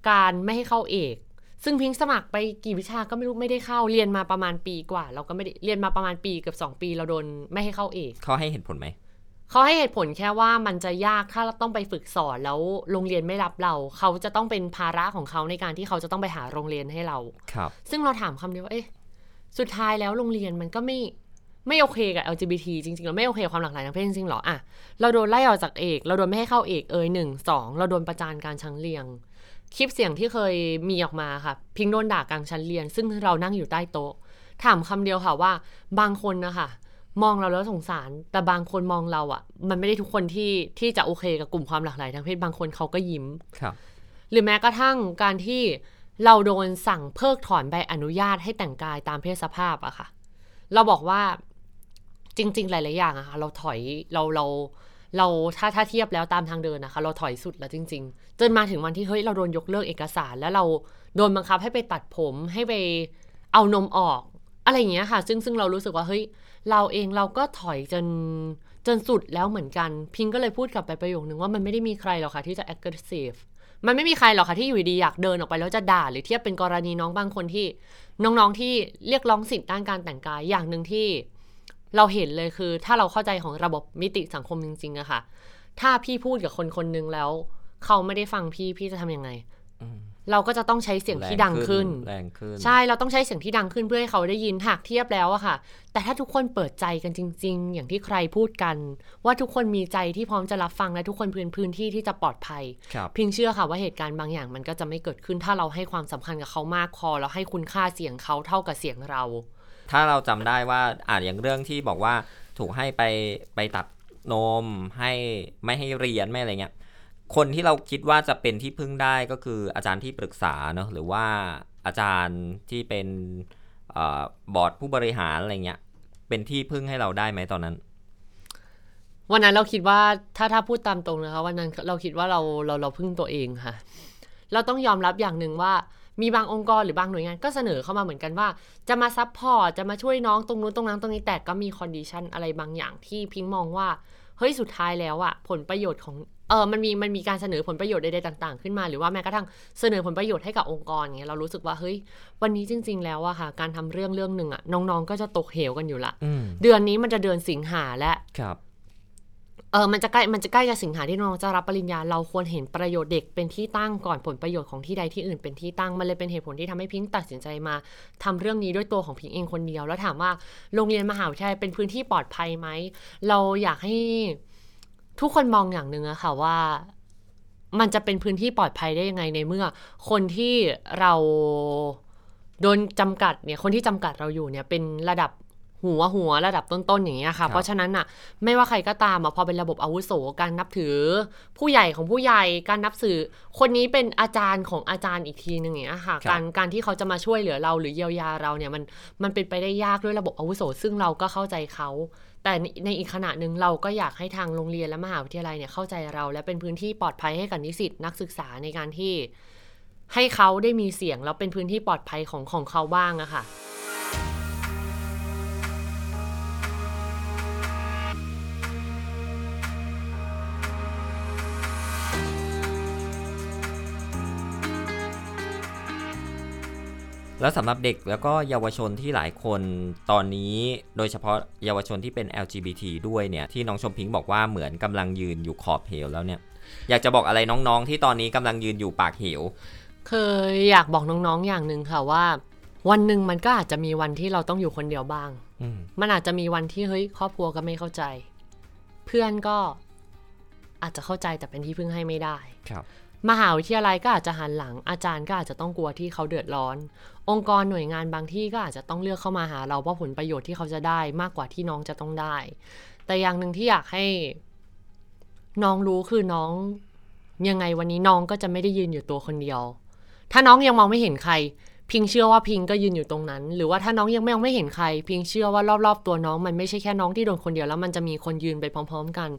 การไม่ให้เข้าเอก ซึ่งพิงสมัครไปกี่วิชาก็ไม่รู้ไม่ได้เข้าเรียนมาประมาณปีกว่า เราก็ไม่ได้เรียนมาประมาณปีเกือบสองปี เราโดนไม่ให้เข้าเอกเขาให้เหตุผลไหม เขาให้เหตุผลแค่ว่ามันจะยากถ้าเราต้องไปฝึกสอนแล้วโรงเรียนไม่รับเรา เขาจะต้องเป็นภาระของเขาในการที่เขาจะต้องไปหาโรงเรียนให้เราครับ ซึ่งเราถามคำเดียวว่าเอ๊ะสุดท้ายแล้วโรงเรียนมันก็ไม่ไม่โอเคกับ LGBT จริงๆเราไม่โอเคกับความหลากหลายทางเพศจริงๆหรออะเราโดนไล่ออกจากเอก เราโดนไม่ให้เข้าเอกเอยหนึ่งสองเราโดนประจานการชั้นเรียง คลิปเสียงที่เคยมีออกมาค่ะ พิงโดนด่ากลางชั้นเรียน ซึ่งเรานั่งอยู่ใต้โต๊ะ ถามคำเดียวค่ะว่าบางคนนะคะ มองเราแล้วสงสาร แต่บางคนมองเราอะ่ะ มันไม่ได้ทุกคนที่ที่จะโอเคกับกลุ่มความหลากหลายทางเพศบางคนเขาก็ยิ้มครับ หรือแม้กระทั่งการที่เราโดนสั่งเพิกถอนใบอนุญาตให้แต่งกายตามเพศสภาพอะค่ะ เราบอกว่าจริง ๆ หลาย ๆ อย่างอะค่ะ เราถอยเราเราเราถ้าถ้าเทียบแล้วตามทางเดินนะคะ เราถอยสุดแล้วจริง ๆ จนมาถึงวันที่เฮ้ยเราโดนยกเลิกเอกสาร แล้วเราโดนบังคับให้ไปตัดผมให้ไปเอานมออก อะไรอย่างเงี้ยค่ะ ซึ่งซึ่งเรารู้สึกว่าเฮ้ย เราเองเราก็ถอยจนจนสุดแล้วเหมือนกัน พิงก็เลยพูดกลับไปประโยคนึงว่ามันไม่ได้มีใครหรอกค่ะที่จะ aggressive มันไม่มีใครหรอกค่ะที่อยู่ดีอยากเดินออกไปแล้วจะด่า หรือเทียบเป็นกรณีน้องบางคนที่ น้องๆที่เรียกร้องสิทธิ์ด้านการแต่งกายอย่างหนึ่งที่ เราเห็นเลยคือ ถ้าเราเข้าใจของระบบมิติสังคมจริงๆอะค่ะ ถ้าพี่พูดกับคนคนนึงแล้ว เขาไม่ได้ฟังพี่พี่จะทำยังไง เราก็จะต้องใช้เสียงที่ดังขึ้น แรงขึ้น ใช่ เราต้องใช้เสียงที่ดังขึ้นเพื่อให้เขาได้ยินหากเทียบแล้วอะค่ะ แต่ถ้าทุกคนเปิดใจกันจริง ๆ อย่างที่ใครพูดกัน ว่าทุกคนมีใจที่พร้อมจะรับฟังและทุกคนพื้นพื้นที่ที่จะปลอดภัยครับพิงเชื่อค่ะว่าเหตุการณ์บางอย่างมันก็จะไม่เกิดขึ้น ถ้าเราให้ความสำคัญกับเขามากพอแล้วให้คุณค่าเสียงเขาเท่ากับเสียงเรา ถ้าเราจำได้ว่าอ่านอย่างเรื่องที่บอกว่าถูกให้ไปไปตัดนมให้ไม่ให้เรียนไม่อะไรเงี้ย คนที่เราคิดว่าจะเป็นที่พึ่งได้ก็คืออาจารย์ที่ปรึกษาเนอะหรือว่าอาจารย์ที่เป็นบอร์ดผู้บริหารอะไรเงี้ย เป็นที่พึ่งให้เราได้ไหมตอนนั้น วันนั้นเราคิดว่าถ้าถ้าพูดตามตรงนะคะวันนั้นเราคิดว่าเราเราเราพึ่งตัวเองค่ะ เราต้องยอมรับอย่างหนึ่งว่ามีบางองค์กรหรือบางหน่วยงานก็เสนอเข้ามาเหมือนกันว่า จะมา support จะมาช่วยน้องตรงนู้นตรงนั้นตรงนี้แต่ก็มี condition อะไรบางอย่างที่พิงมองว่าเฮ้ยสุดท้ายแล้วอะผลประโยชน์ของ เออมันมีมันมีการเสนอผลประโยชน์ใดๆต่าง ๆ ขึ้นมาหรือว่าแม้กระทั่งเสนอผลประโยชน์ให้กับองค์กรเงี้ยเรารู้สึกว่าเฮ้ยวันนี้จริง ๆ แล้วอะค่ะ การทำเรื่องเรื่องหนึ่งอะน้องๆก็จะตกเหวกันอยู่ละอืมเดือนนี้มันจะเดือนสิงหาและครับเออมันจะใกล้ มันจะใกล้กับสิงหาที่น้องจะรับปริญญา เราควรเห็นประโยชน์เด็กเป็นที่ตั้งก่อนผลประโยชน์ของที่ใดที่อื่นเป็นที่ตั้ง มันเลยเป็นเหตุผลที่ทำให้พิงค์ตัดสินใจมาทำเรื่องนี้ด้วยตัวของพิงค์เองคนเดียว แล้วถามว่าโรงเรียนมหาวิทยาลัยเป็นพื้นที่ปลอดภัยไหม เราอยากให้ ทุกคนมองอย่างหนึ่งอะค่ะว่า มันจะเป็นพื้นที่ปลอดภัยได้ยังไงในเมื่อ คนที่เราโดนจำกัดเนี่ยคนที่จำกัดเราอยู่เนี่ยเป็นระดับหัวหัวระดับต้นๆอย่างเงี้ยครัค่ะบเพราะฉะนั้นอะไม่ว่าใครก็ตามอะพอเป็นระบบอาวุโสการนับถือ ผู้ใหญ่ของผู้ใหญ่การนับสื่อ คนนี้เป็นอาจารย์ของอาจารย์อีกทีหนึ่งอย่างเงี้ยค่ะการการที่เขาจะมาช่วยเหลือเราหรือเยียวยาเราเนี่ยมันมันเป็นไปได้ยากด้วยระบบอาวุโส ซึ่งเราก็เข้าใจเขาแต่ในอีกขณะหนึ่งเราก็อยากให้ทางโรงเรียนและมหาวิทยาลัยเนี่ยเข้าใจเรา และเป็นพื้นที่ปลอดภัยให้กับนิสิตนักศึกษาในการที่ให้เขาได้มีเสียงแล้วเป็นพื้นที่ปลอดภัยของของเขาบ้างอะค่ะ แล้วสำหรับเด็กแล้วก็เยาวชนที่หลายคนตอนนี้ โดยเฉพาะเยาวชนที่เป็น LGBT ด้วยเนี่ยที่น้องชมพิงค์บอกว่าเหมือนกำลังยืนอยู่ขอบเหวแล้วเนี่ย อยากจะบอกอะไรน้องๆ ที่ตอนนี้กำลังยืนอยู่ปากเหวเคยอยากบอกน้องๆอย่างหนึ่งค่ะว่า วันหนึ่งมันก็อาจจะมีวันที่เราต้องอยู่คนเดียวบ้างอืมมันอาจจะมีวันที่เฮ้ยครอบครัวก็ไม่เข้าใจ เพื่อนก็อาจจะเข้าใจแต่เป็นที่พึ่งให้ไม่ได้ครับ มหาวิทยาลัยก็อาจจะหันหลัง อาจารย์ก็อาจจะต้องกลัวที่เขาเดือดร้อน องค์กรหน่วยงานบางที่ก็อาจจะต้องเลือกเข้ามาหาเราเพราะผลประโยชน์ที่เขาจะได้มากกว่าที่น้องจะต้องได้ แต่อย่างหนึ่งที่อยากให้น้องรู้คือน้องยังไงวันนี้น้องก็จะไม่ได้ยืนอยู่ตัวคนเดียว ถ้าน้องยังมองไม่เห็นใคร พิงเชื่อว่าพิงก็ยืนอยู่ตรงนั้น หรือว่าถ้าน้องยังไม่ยังไม่เห็นใคร พิงเชื่อว่ารอบๆตัวน้องมันไม่ใช่แค่น้องที่โดนคนเดียวแล้วมันจะมีคนยืนไปพร้อม ๆ กัน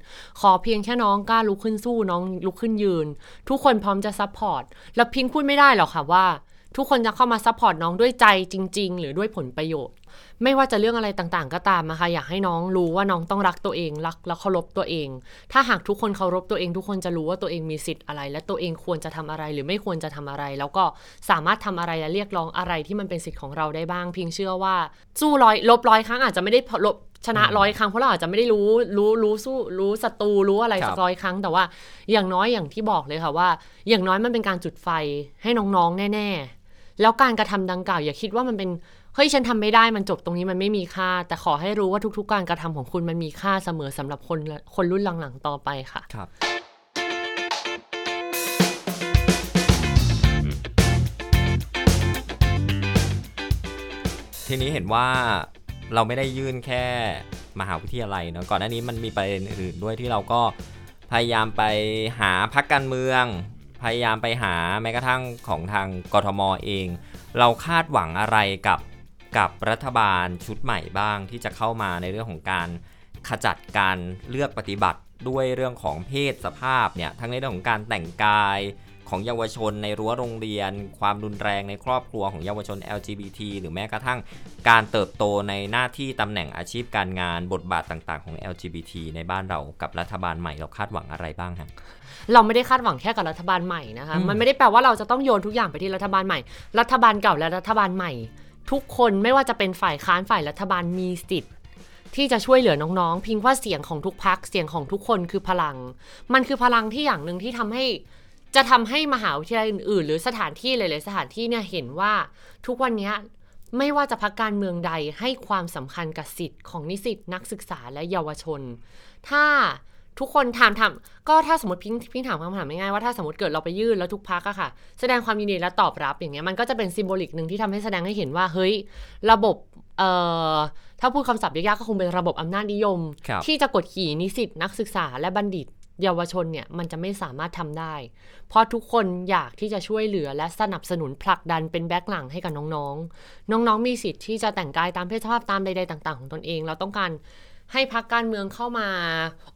ขอเพียงแค่น้องกล้าลุกขึ้นสู้น้องลุกขึ้นยืน ทุกคนพร้อมจะ support แล้วพิงพูดไม่ได้หรอกค่ะว่า ทุกคนจะเข้ามา support น้องด้วยใจจริง ๆ หรือด้วยผลประโยชน์ ไม่ว่าจะเรื่องอะไรต่างๆ ก็ตามนะคะอยากให้น้องรู้ว่าน้องต้องรักตัวเองรักและเคารพตัวเอง ถ้าหากทุกคนเคารพตัวเอง ทุกคนจะรู้ว่าตัวเองมีสิทธิ์อะไร และตัวเองควรจะทำอะไรหรือไม่ควรจะทำอะไร แล้วก็สามารถทำอะไรและเรียกร้องอะไรที่มันเป็นสิทธิ์ของเราได้บ้างเพียงเชื่อว่าสู้ร้อยลบร้อยครั้งอาจจะไม่ได้ลบชนะร้อยครั้งเพราะเราอาจจะไม่ได้รู้รู้รู้สู้รู้ศัตรูรู้อะไรครับสักร้อยครั้ง แต่ว่าอย่างน้อยอย่างที่บอกเลยค่ะว่า อย่างน้อยมันเป็นการจุดไฟให้น้องๆแน่ ๆ แล้วการกระทำดังกล่าวอย่าคิดว่ามันเป็นเฮ้ยฉันทำไม่ได้มันจบตรงนี้มันไม่มีค่า แต่ขอให้รู้ว่าทุก ๆ การกระทำของคุณมันมีค่าเสมอสำหรับคนคนรุ่นหลังๆต่อไปค่ะครับทีนี้เห็นว่าเราไม่ได้ยื่นแค่มหาวิทยาลัยเนอะก่อนหน้านี้มันมีประเด็นอื่นด้วยที่เราก็พยายามไปหาพักการเมือง พยายามไปหาแม้กระทั่งของทางกทมเอง เราคาดหวังอะไรกับกับรัฐบาลชุดใหม่บ้างที่จะเข้ามาในเรื่องของการขจัดการเลือกปฏิบัติด้วยเรื่องของเพศสภาพเนี่ยทั้งในเรื่องของการแต่งกาย ของเยาวชนในรั้วโรงเรียน ความรุนแรงในครอบครัวของเยาวชน LGBT หรือแม้กระทั่งการเติบโตในหน้าที่ตำแหน่งอาชีพการงานบทบาทต่างๆ ของ LGBT ในบ้านเรากับรัฐบาลใหม่เราคาดหวังอะไรบ้างฮะเราไม่ได้คาดหวังแค่กับรัฐบาลใหม่นะคะอืมมันไม่ได้แปลว่าเราจะต้องโยนทุกอย่างไปที่รัฐบาลใหม่ รัฐบาลเก่าและรัฐบาลใหม่ ทุกคนไม่ว่าจะเป็นฝ่ายค้านฝ่ายรัฐบาลมีสิทธิ์ที่จะช่วยเหลือน้องๆ พิงว่าเสียงของทุกพักเสียงของทุกคนคือพลัง มันคือพลังที่อย่างหนึ่งที่ทำให้ จะทำให้มหาวิทยาลัยอื่นๆ หรือสถานที่หลายๆสถานที่เนี่ยเห็นว่าทุกวันเนี้ยไม่ว่าจะพักการเมืองใดให้ความสำคัญกับสิทธิ์ของนิสิตนักศึกษาและเยาวชน ถ้าทุกคนถามถามก็ถ้าสมมติพิงพิงถามคำถามง่ายๆว่าถ้าสมมติเกิดเราไปยื่นแล้วทุกพักอะค่ะ แสดงความยินดีและตอบรับอย่างเงี้ยมันก็จะเป็นซิมโบลิกหนึ่งที่ทำให้แสดงให้เห็นว่าเฮ้ยระบบเอ่อถ้าพูดคำศัพท์ยากๆก็คงเป็นระบบอำนาจนิยมครับที่จะกดขี่นิสิตนักศึกษาและบัณฑิต เยาวชนเนี่ยมันจะไม่สามารถทำได้ เพราะทุกคนอยากที่จะช่วยเหลือและสนับสนุนผลักดันเป็นแบ็คหลังให้กับน้องๆ น้องๆมีสิทธิ์ที่จะแต่งกายตามเพศสภาพตามใดๆต่าง ๆ ของตนเอง เราต้องการ ให้พรรคการเมืองเข้ามา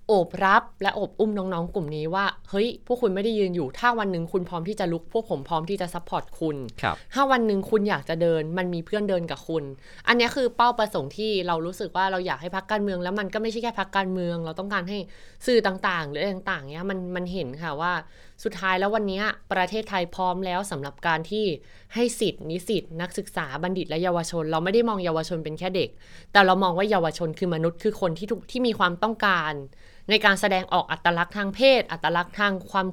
โอบรับและโอบอุ้มน้องๆ กลุ่มนี้ว่า เฮ้ย พวกคุณไม่ได้ยืนอยู่ ถ้าวันหนึ่งคุณพร้อมที่จะลุก พวกผมพร้อมที่จะ support คุณครับถ้าวันหนึ่งคุณอยากจะเดิน มันมีเพื่อนเดินกับคุณ อันเนี้ยคือเป้าประสงค์ที่เรารู้สึกว่าเราอยากให้พักการเมือง แล้วมันก็ไม่ใช่แค่พักการเมือง เราต้องการให้สื่อต่างๆ หรืออะไรต่างๆเนี้ยมันมันเห็นค่ะว่าสุดท้ายแล้ววันเนี้ยประเทศไทยพร้อมแล้วสำหรับการที่ให้สิทธิ์นิสิตนักศึกษาบัณฑิตและเยาวชน เราไม่ได้มองเยาวชนเป็นแค่เด็ก แต่เรามองว่าเยาวชนคือมนุษย์คือคนที่ทุกที่มีความต้องการ ในการแสดงออกอัตลักษณ์ทางเพศ อัตลักษณ์ทางความ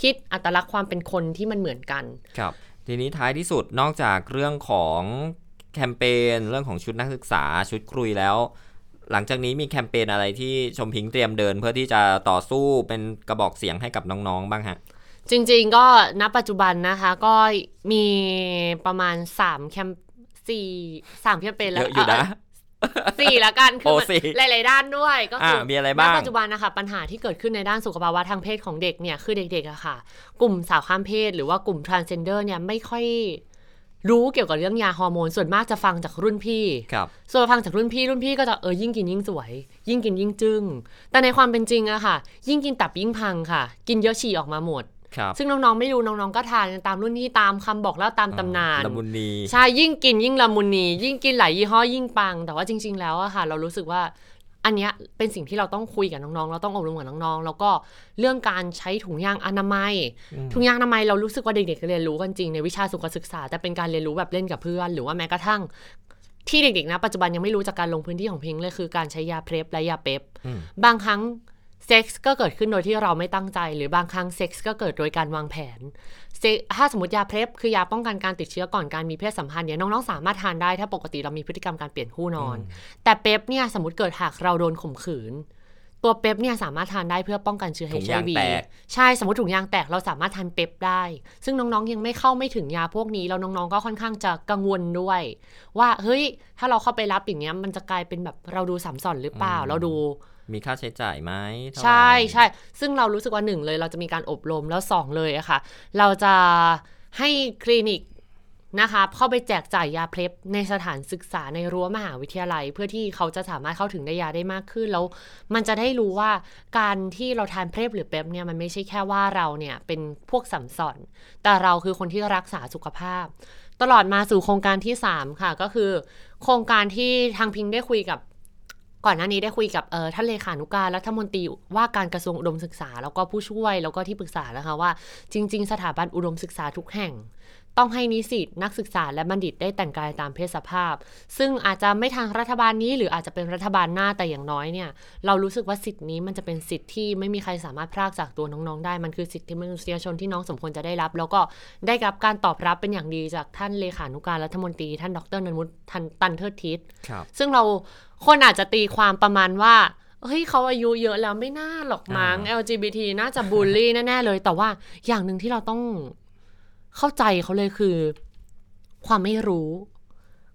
คิดอัตลักษณ์ความเป็นคนที่มันเหมือนกันครับทีนี้ท้ายที่สุดนอกจากเรื่องของแคมเปญเรื่องของชุดนักศึกษาชุดครุยแล้ว หลังจากนี้มีแคมเปญอะไรที่ชมพิงเตรียมเดินเพื่อที่จะต่อสู้เป็นกระบอกเสียงให้กับน้องๆบ้างฮะจริงๆก็ณปัจจุบันนะคะก็มีประมาณ3แคมสี่สามแคมเปญเยแล้วอะอยู่นะ สี่ละกันคือโอ้มันสี่หลาย ๆ ด้านด้วยก็คืออ่ามีอะไรบ้างณปัจจุบันนะคะปัญหาที่เกิดขึ้นในด้านสุขภาวะทางเพศของเด็กเนี่ยคือเด็กๆอะค่ะ กลุ่มสาวข้ามเพศ หรือว่ากลุ่ม transgender เนี่ยไม่ค่อยรู้เกี่ยวกับเรื่องยาฮอร์โมน ส่วนมากจะฟังจากรุ่นพี่ ครับ ส่วนฟังจากรุ่นพี่รุ่นพี่ก็จะเออยิ่งกินยิ่งสวย ยิ่งกินยิ่งจึง้งแต่ในความเป็นจริงอะค่ะ ยิ่งกินตับยิ่งพังค่ะ กินเยอะฉี่ออกมาหมดครับ ซึ่งน้องๆไม่รู้น้องๆก็ทานกันตามรุ่นพี่ตามคำบอกเล่าตามตำนานละมุนนีใช่ยิ่งกินยิ่งละมุนนียิ่งกินหลายยี่ห้อยิ่งปัง แต่ว่าจริง ๆ แล้วอะค่ะ เรารู้สึกว่าอันเนี้ยเป็นสิ่งที่เราต้องคุยกับน้องๆ เราต้องอบรมกับน้องๆ แล้วก็เรื่องการใช้ถุงยางอนามัย ถุงยางอนามัยเรารู้สึกว่าเด็กๆเรียนรู้กันจริงในวิชาสุขศึกษา แต่เป็นการเรียนรู้แบบเล่นกับเพื่อน หรือว่าแม้กระทั่ง ที่เด็กๆนะปัจจุบันยังไม่รู้จากการลงพื้นที่ของพิงเลยคือการใช้ยา PrEP และยา PEP อืมบางครั้ง เซ็กส์ก็เกิดขึ้นโดยที่เราไม่ตั้งใจ หรือบางครั้งเซ็กส์ก็เกิดโดยการวางแผนเซ็กส์ถ้าสมมติยา PrEP คือยาป้องกันการติดเชื้อก่อนการมีเพศสัมพันธ์เนี่ยน้องๆสามารถทานได้ถ้าปกติเรามีพฤติกรรมการเปลี่ยนคู่นอน แต่ PEP เนี่ยสมมติเกิดหากเราโดนข่มขืน ตัวเป๊ปเนี่ยสามารถทานได้เพื่อป้องกันเชื้อถุงยาง HIV แตกใช่สมมติถุงยางแตกเราสามารถทานเป๊ปได้ ซึ่งน้องๆยังไม่เข้าไม่ถึงยาพวกนี้ แล้วน้องๆก็ค่อนข้างจะกังวลด้วย ว่าเฮ้ยถ้าเราเข้าไปรับอย่างเงี้ยมันจะกลายเป็นแบบเราดูสัมสอนหรือเปล่าอืมเราดู มีค่าใช้จ่ายไหมเท่าไหร่ใช่ใช่ซึ่งเรารู้สึกว่าหนึ่งเลย เราจะมีการอบรมแล้วสองเลยอะค่ะ เราจะให้คลินิกนะคะเข้าไปแจกจ่ายยาเพล็บในสถานศึกษาในรั้วมหาวิทยาลัย เพื่อที่เขาจะสามารถเข้าถึงได้ยาได้มากขึ้นแล้ว มันจะได้รู้ว่าการที่เราทานเพล็บหรือเป๊ปเนี่ยมันไม่ใช่แค่ว่าเราเนี่ยเป็นพวกสัมสอน แต่เราคือคนที่รักษาสุขภาพ ตลอดมาสู่โครงการที่ 3 ค่ะ ก็คือ โครงการที่ทางพิงได้คุยกับ ก่อนหน้านี้ได้คุยกับเออท่านเลขานุการรัฐมนตรีว่าการกระทรวงอุดมศึกษา แล้วก็ผู้ช่วยแล้วก็ที่ปรึกษานะคะว่า จริง ๆ สถาบันอุดมศึกษาทุกแห่ง ต้องให้นิสิตนักศึกษาและบัณฑิตได้แต่งกายตามเพศสภาพ ซึ่งอาจจะไม่ทางรัฐบาลนี้หรืออาจจะเป็นรัฐบาลหน้าแต่อย่างน้อยเนี่ยเรารู้สึกว่าสิทธินี้มันจะเป็นสิทธิที่ไม่มีใครสามารถพรากจากตัวน้องๆได้มันคือสิทธิมนุษยชนที่น้องสมควรจะได้รับ แล้วก็ได้รับการตอบรับเป็นอย่างดีจากท่านเลขานุการรัฐมนตรี ท่านดรนนมุตทันตันเทิดทิศครับซึ่งเราคนอาจจะตีความประมาณว่าเฮ้ยเขาอายุเยอะแล้วไม่น่าหรอกมั้งอ่า LGBT น่าจะบูลลี่แน่ๆเลย แต่ว่าอย่างหนึ่งที่เราต้อง เข้าใจเขาเลยคือ ความไม่รู้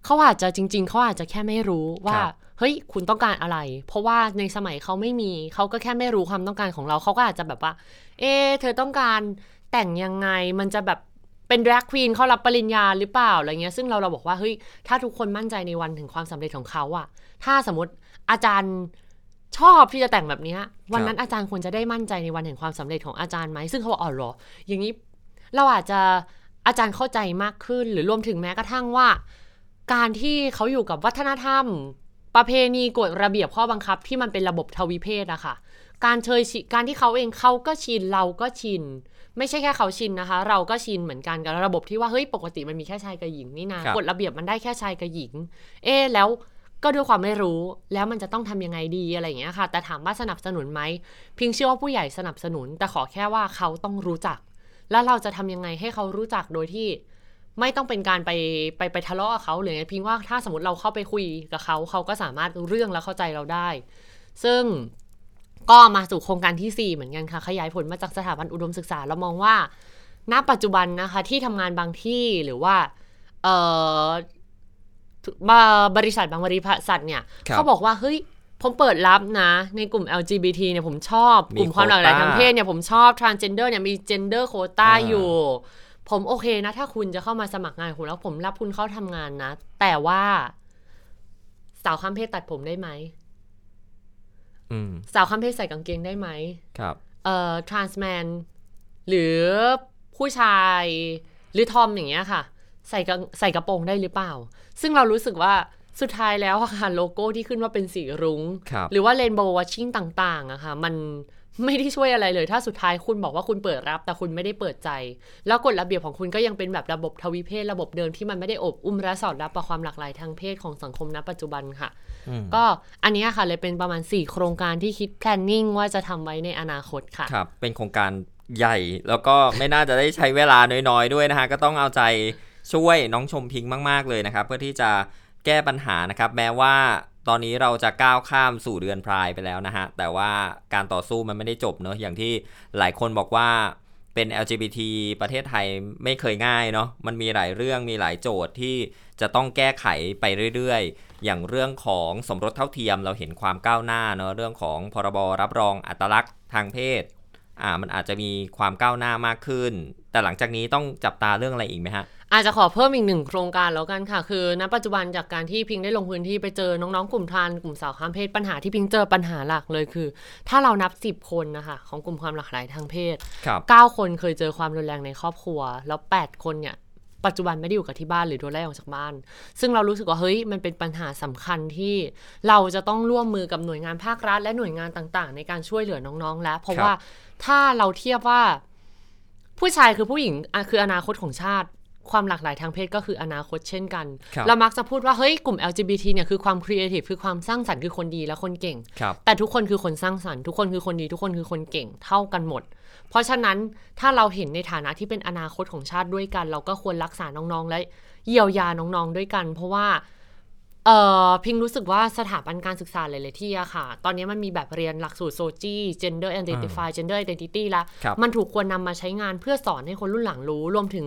เขาอาจจะจริง ๆ เขาอาจจะแค่ไม่รู้ว่าเฮ้ย คุณต้องการอะไร เพราะว่าในสมัยเขาไม่มี เขาก็แค่ไม่รู้ความต้องการของเรา เขาก็อาจจะแบบว่า เอะเธอต้องการแต่งยังไง มันจะแบบเป็นดร a กควีนเขารับปริญญาหรือเปล่า อะไรเงี้ย ซึ่งเราเราบอกว่า เฮ้ย ถ้าทุกคนมั่นใจในวันถึงความสำเร็จของเขาอะถ้าสมมติอาจารย์ชอบที่จะแต่งแบบเนี้ยวันนั้นอาจารย์ควรจะได้มั่นใจในวันแห่งความสำเร็จของอาจารย์ไหม ซึ่งเขาบอกอ๋อเหรอ อย่างนี้ เราอาจจะอาจารย์เข้าใจมากขึ้น หรือรวมถึงแม้กระทั่งว่า การที่เขาอยู่กับวัฒนธรรม ประเพณีกฎระเบียบข้อบังคับ ที่มันเป็นระบบทวิเพศอะค่ะ การเชยชิการที่เขาเองเขาก็ชินเราก็ชิน ไม่ใช่แค่เขาชินนะคะ เราก็ชินเหมือนกันกับระบบที่ว่าเฮ้ยปกติมันมีแค่ชายกับหญิงนี่นะครับ กฎระเบียบมันได้แค่ชายกับหญิง เอ๊ะแล้วก็ด้วยความไม่รู้แล้วมันจะต้องทำยังไงดีอะไรอย่างเงี้ยค่ะ แต่ถามว่าสนับสนุนไหมพิงเชื่อว่าผู้ใหญ่สนับสนุน แต่ขอแค่ว่าเขาต้องรู้จัก แล้วเราจะทำยังไงให้เขารู้จักโดยที่ไม่ต้องเป็นการไปไปไปทะเลาะกับเขาหรือไงพิงว่าถ้าสมมติเราเข้าไปคุยกับเขาเขาก็สามารถรู้เรื่องแล้วเข้าใจเราได้ ซึ่งก็มาสู่โครงการที่ 4 เหมือนกันค่ะ ขยายผลมาจากสถาบันอุดมศึกษาเรามองว่า ณปัจจุบันนะคะที่ทำงานบางที่หรือว่าเออบริษัทบางบริษัทเนี่ยครับเขาบอกว่าเฮ้ย ผมเปิดรับนะ ในกลุ่ม LGBT เนี่ยผมชอบมีกลุ่มความหลากหลายโควต้าทางเพศเนี่ยผมชอบ transgender เนี่ยมี gender quota อ่าอยู่ ผมโอเคนะ ถ้าคุณจะเข้ามาสมัครงานกับผมแล้วผมรับคุณเข้าทำงานนะ แต่ว่า สาวข้ามเพศตัดผมได้ไหมอืมสาวข้ามเพศใส่กางเกงได้ไหมครับ เอ่อ trans man หรือผู้ชายหรือทอมอย่างเงี้ยค่ะ ใส่กางใส่กระโปรงได้หรือเปล่า ซึ่งเรารู้สึกว่า สุดท้ายแล้วอะค่ะโลโก้ที่ขึ้นว่าเป็นสีรุง้งครับหรือว่าเรนโบว์วัชชิ่งต่างๆอะค่ะมันไม่ได้ช่วยอะไรเลย ถ้าสุดท้ายคุณบอกว่าคุณเปิดรับ แต่คุณไม่ได้เปิดใจ แล้วกฎระเบียบของคุณก็ยังเป็นแบบระบบทวิเพศระบบเดิมที่มันไม่ได้อบอุ้มและสอดรับกับความหลากหลายทางเพศของสังคมณปัจจุบันค่ะอืมก็อันเนี้ยค่ะเลยเป็นประมาณ 4 โครงการที่คิด planning ว่าจะทำไว้ในอนาคตค่ะครับเป็นโครงการใหญ่แล้วก็ไม่น่าจะได้ใช้เวลาน้อยๆ ด้วยนะฮะก็ต้องเอาใจช่วยน้องชมพิงค์มาก ๆเลยนะครับเพื่อที่จะ แก้ปัญหานะครับ แม้ว่าตอนนี้เราจะก้าวข้ามสู่เดือนพรายไปแล้วนะฮะ แต่ว่าการต่อสู้มันไม่ได้จบเนอะอย่างที่หลายคนบอกว่าเป็น LGBT ประเทศไทยไม่เคยง่ายเนาะมันมีหลายเรื่องมีหลายโจทย์ที่จะต้องแก้ไขไปเรื่อยๆ อย่างเรื่องของสมรสเท่าเทียมเราเห็นความก้าวหน้าเนอะเรื่องของพรบรับรองอัตลักษณ์ทางเพศอ่ามันอาจจะมีความก้าวหน้ามากขึ้น แต่หลังจากนี้ต้องจับตาเรื่องอะไรอีกไหมฮะ อาจจะขอเพิ่มอีกหนึ่งโครงการแล้วกันค่ะ คือณปัจจุบันจากการที่พิงได้ลงพื้นที่ไปเจอน้องๆกลุ่มทานกลุ่มสาวข้ามเพศปัญหาที่พิงเจอปัญหาหลักเลยคือ ถ้าเรานับ 10 คนนะคะของกลุ่มความหลากหลายทางเพศ 9 คนเคยเจอความรุนแรงในครอบครัว แล้ว 8 คนเนี่ยปัจจุบันไม่ได้อยู่กับที่บ้านหรือโดนไล่ออกจากบ้าน ซึ่งเรารู้สึกว่าเฮ้ยมันเป็นปัญหาสำคัญที่เราจะต้องร่วมมือกับหน่วยงานภาครัฐ และหน่วยงานต่างๆ ในการช่วยเหลือน้องๆ แล้ว เพราะว่าถ้าเราเทียบว่าผู้ชายคือผู้หญิงคืออนาคตของชาติ ความหลากหลายทางเพศก็คืออนาคตเช่นกันครับเรามักจะพูดว่า เฮ้ย กลุ่ม LGBT เนี่ยคือความครีเอทีฟคือความสร้างสรรค์คือคนดีและคนเก่งครับแต่ทุกคนคือคนสร้างสรรค์ทุกคนคือคนดีทุกคนคือคนเก่งเท่ากันหมด เพราะฉะนั้นถ้าเราเห็นในฐานะที่เป็นอนาคตของชาติด้วยกัน เราก็ควรรักษาน้องๆ และเยียวยาน้องๆด้วยกัน เพราะว่า เอ่อพิงรู้สึกว่าสถาบันการศึกษาหลายๆที่อะค่ะ ตอนนี้มันมีแบบเรียนหลักสูตร SOGIE gender identify gender identity ละครับมันถูกควรนำมาใช้งานเพื่อสอนให้คนรุ่นหลังรู้ รวมถึง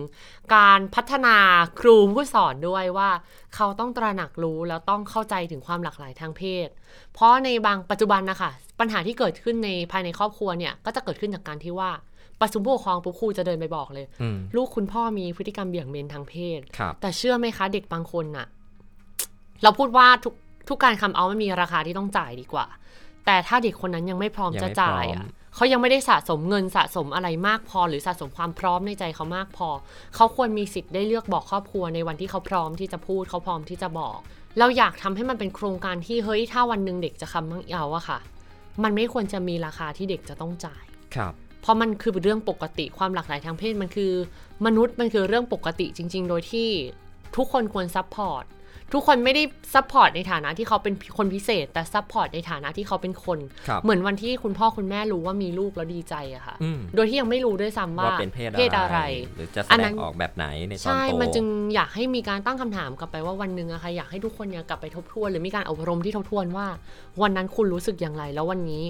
การพัฒนาครูผู้สอนด้วยว่า เขาต้องตระหนักรู้แล้วต้องเข้าใจถึงความหลากหลายทางเพศ เพราะในบางปัจจุบันนะคะปัญหาที่เกิดขึ้นในภายในครอบครัวเนี่ยก็จะเกิดขึ้นจากการที่ว่าประชุมผู้ปกครองปุ๊บครูจะเดินไปบอกเลยอืมลูกคุณพ่อมีพฤติกรรมเบี่ยงเบนทางเพศครับแต่เชื่อไหมคะเด็กบางคนน่ะ เราพูดว่าทุกทุกการคำเอามันมีราคาที่ต้องจ่ายดีกว่า แต่ถ้าเด็กคนนั้นยังไม่พร้อมยังจะไม่จ่ายพร้ออะมเขายังไม่ได้สะสมเงินสะสมอะไรมากพอ หรือสะสมความพร้อมในใจเขามากพอ เขาควรมีสิทธิ์ได้เลือกบอกครอบครัวในวันที่เขาพร้อมที่จะพูดเขาพร้อมที่จะบอก เราอยากทำให้มันเป็นโครงการที่เฮ้ยถ้าวันหนึ่งเด็กจะคำมั่งเอาอะค่ะ มันไม่ควรจะมีราคาที่เด็กจะต้องจ่ายครับเพราะมันคือเรื่องปกติความหลากหลายทางเพศมันคือ มนุษย์มันคือเรื่องปกติจริง ๆ โดยที่ทุกคนควร support ทุกคนไม่ได้ support ในฐานะที่เขาเป็นคนพิเศษ แต่ support ในฐานะที่เขาเป็นคนครับเหมือนวันที่คุณพ่อคุณแม่รู้ว่ามีลูกแล้วดีใจอะค่ะอืมโดยที่ยังไม่รู้ด้วยซ้ำว่าว่าเป็นเพศอะไร หรือจะแสอันดนั้งนออกแบบไหนในตอนใช่โตมันจึงอยากให้มีการตั้งคำถามกลับไปว่าวันหนึ่งอะค่ะอยากให้ทุกคนเนี่ยกลับไปทบทวน หรือมีการอบรมที่ทบทวนว่า วันนั้นคุณรู้สึกอย่างไรแล้ววันนี้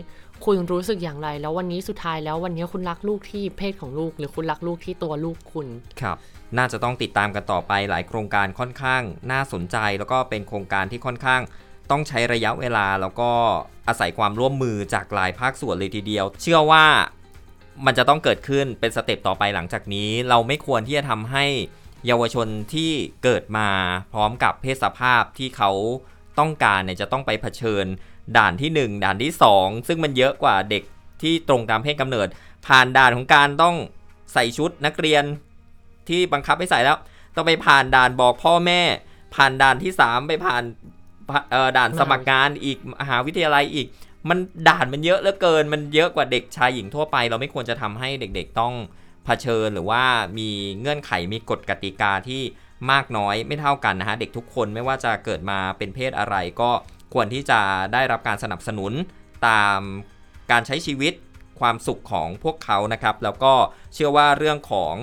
คุณรู้สึกอย่างไร แล้ววันนี้สุดท้ายแล้ววันนี้คุณรักลูกที่เพศของลูก หรือคุณรักลูกที่ตัวลูกคุณครับ น่าจะต้องติดตามกันต่อไปหลายโครงการค่อนข้าง น่าสนใจแล้วก็เป็นโครงการที่ค่อนข้าง ต้องใช้ระยะเวลาแล้วก็อาศัยความร่วมมือจากหลายภาคส่วนเลยทีเดียว เชื่อว่ามันจะต้องเกิดขึ้นเป็นสเต็ปต่อไปหลังจากนี้ เราไม่ควรที่จะทำให้เยาวชนที่เกิดมาพร้อมกับเพศสภาพที่เขาต้องการเนี่ยจะต้องไปเผชิญ ด่านที่ 1 ด่านที่ 2 ซึ่งมันเยอะกว่าเด็กที่ตรงตามเพศกำเนิด ผ่านด่านของการต้องใส่ชุดนักเรียนที่บังคับให้ใส่แล้ว ต้องไปผ่านด่านบอกพ่อแม่ ผ่านด่านที่ 3 ไปผ่านด่านสมัครงานอีกมหาวิทยาลัยอีก มันด่านมันเยอะเหลือเกิน มันเยอะกว่าเด็กชายหญิงทั่วไป เราไม่ควรจะทำให้เด็กๆต้องเผชิญหรือว่ามีเงื่อนไขมีกฎกติกาที่มากน้อยไม่เท่ากันนะฮะ เด็กทุกคนไม่ว่าจะเกิดมาเป็นเพศอะไรก็ ควรที่จะได้รับการสนับสนุนตามการใช้ชีวิตความสุขของพวกเขานะครับ แล้วก็เชื่อว่าเรื่องของ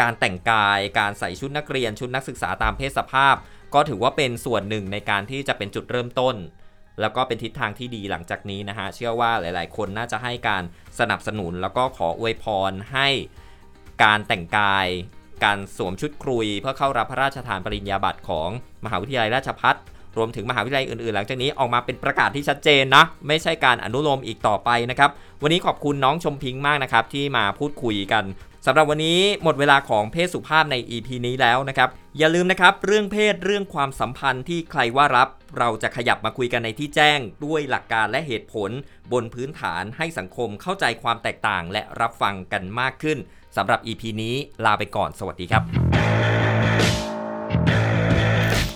การแต่งกาย การใส่ชุดนักเรียนชุดนักศึกษาตามเพศสภาพ ก็ถือว่าเป็นส่วนหนึ่งในการที่จะเป็นจุดเริ่มต้น แล้วก็เป็นทิศทางที่ดีหลังจากนี้นะฮะเชื่อว่าหลาย ๆ คนน่าจะให้การสนับสนุน แล้วก็ขออวยพรให้การแต่งกายการสวมชุดครุยเพื่อเข้ารับพระราชทานปริญญาบัตรของมหาวิทยาลัยราชภัฏ รวมถึงมหาวิทยาลัยอื่นๆ หลังจากนี้ออกมาเป็นประกาศที่ชัดเจนนะไม่ใช่การอนุโลมอีกต่อไปนะครับ วันนี้ขอบคุณน้องชมพิงค์มากนะครับที่มาพูดคุยกันสำหรับวันนี้หมดเวลาของเพศสุภาพใน EP นี้แล้วนะครับ อย่าลืมนะครับเรื่องเพศเรื่องความสัมพันธ์ที่ใครว่ารับ เราจะขยับมาคุยกันในที่แจ้ง ด้วยหลักการและเหตุผล บนพื้นฐานให้สังคมเข้าใจความแตกต่างและรับฟังกันมากขึ้นสำหรับ EP นี้ลาไปก่อนสวัสดีครับ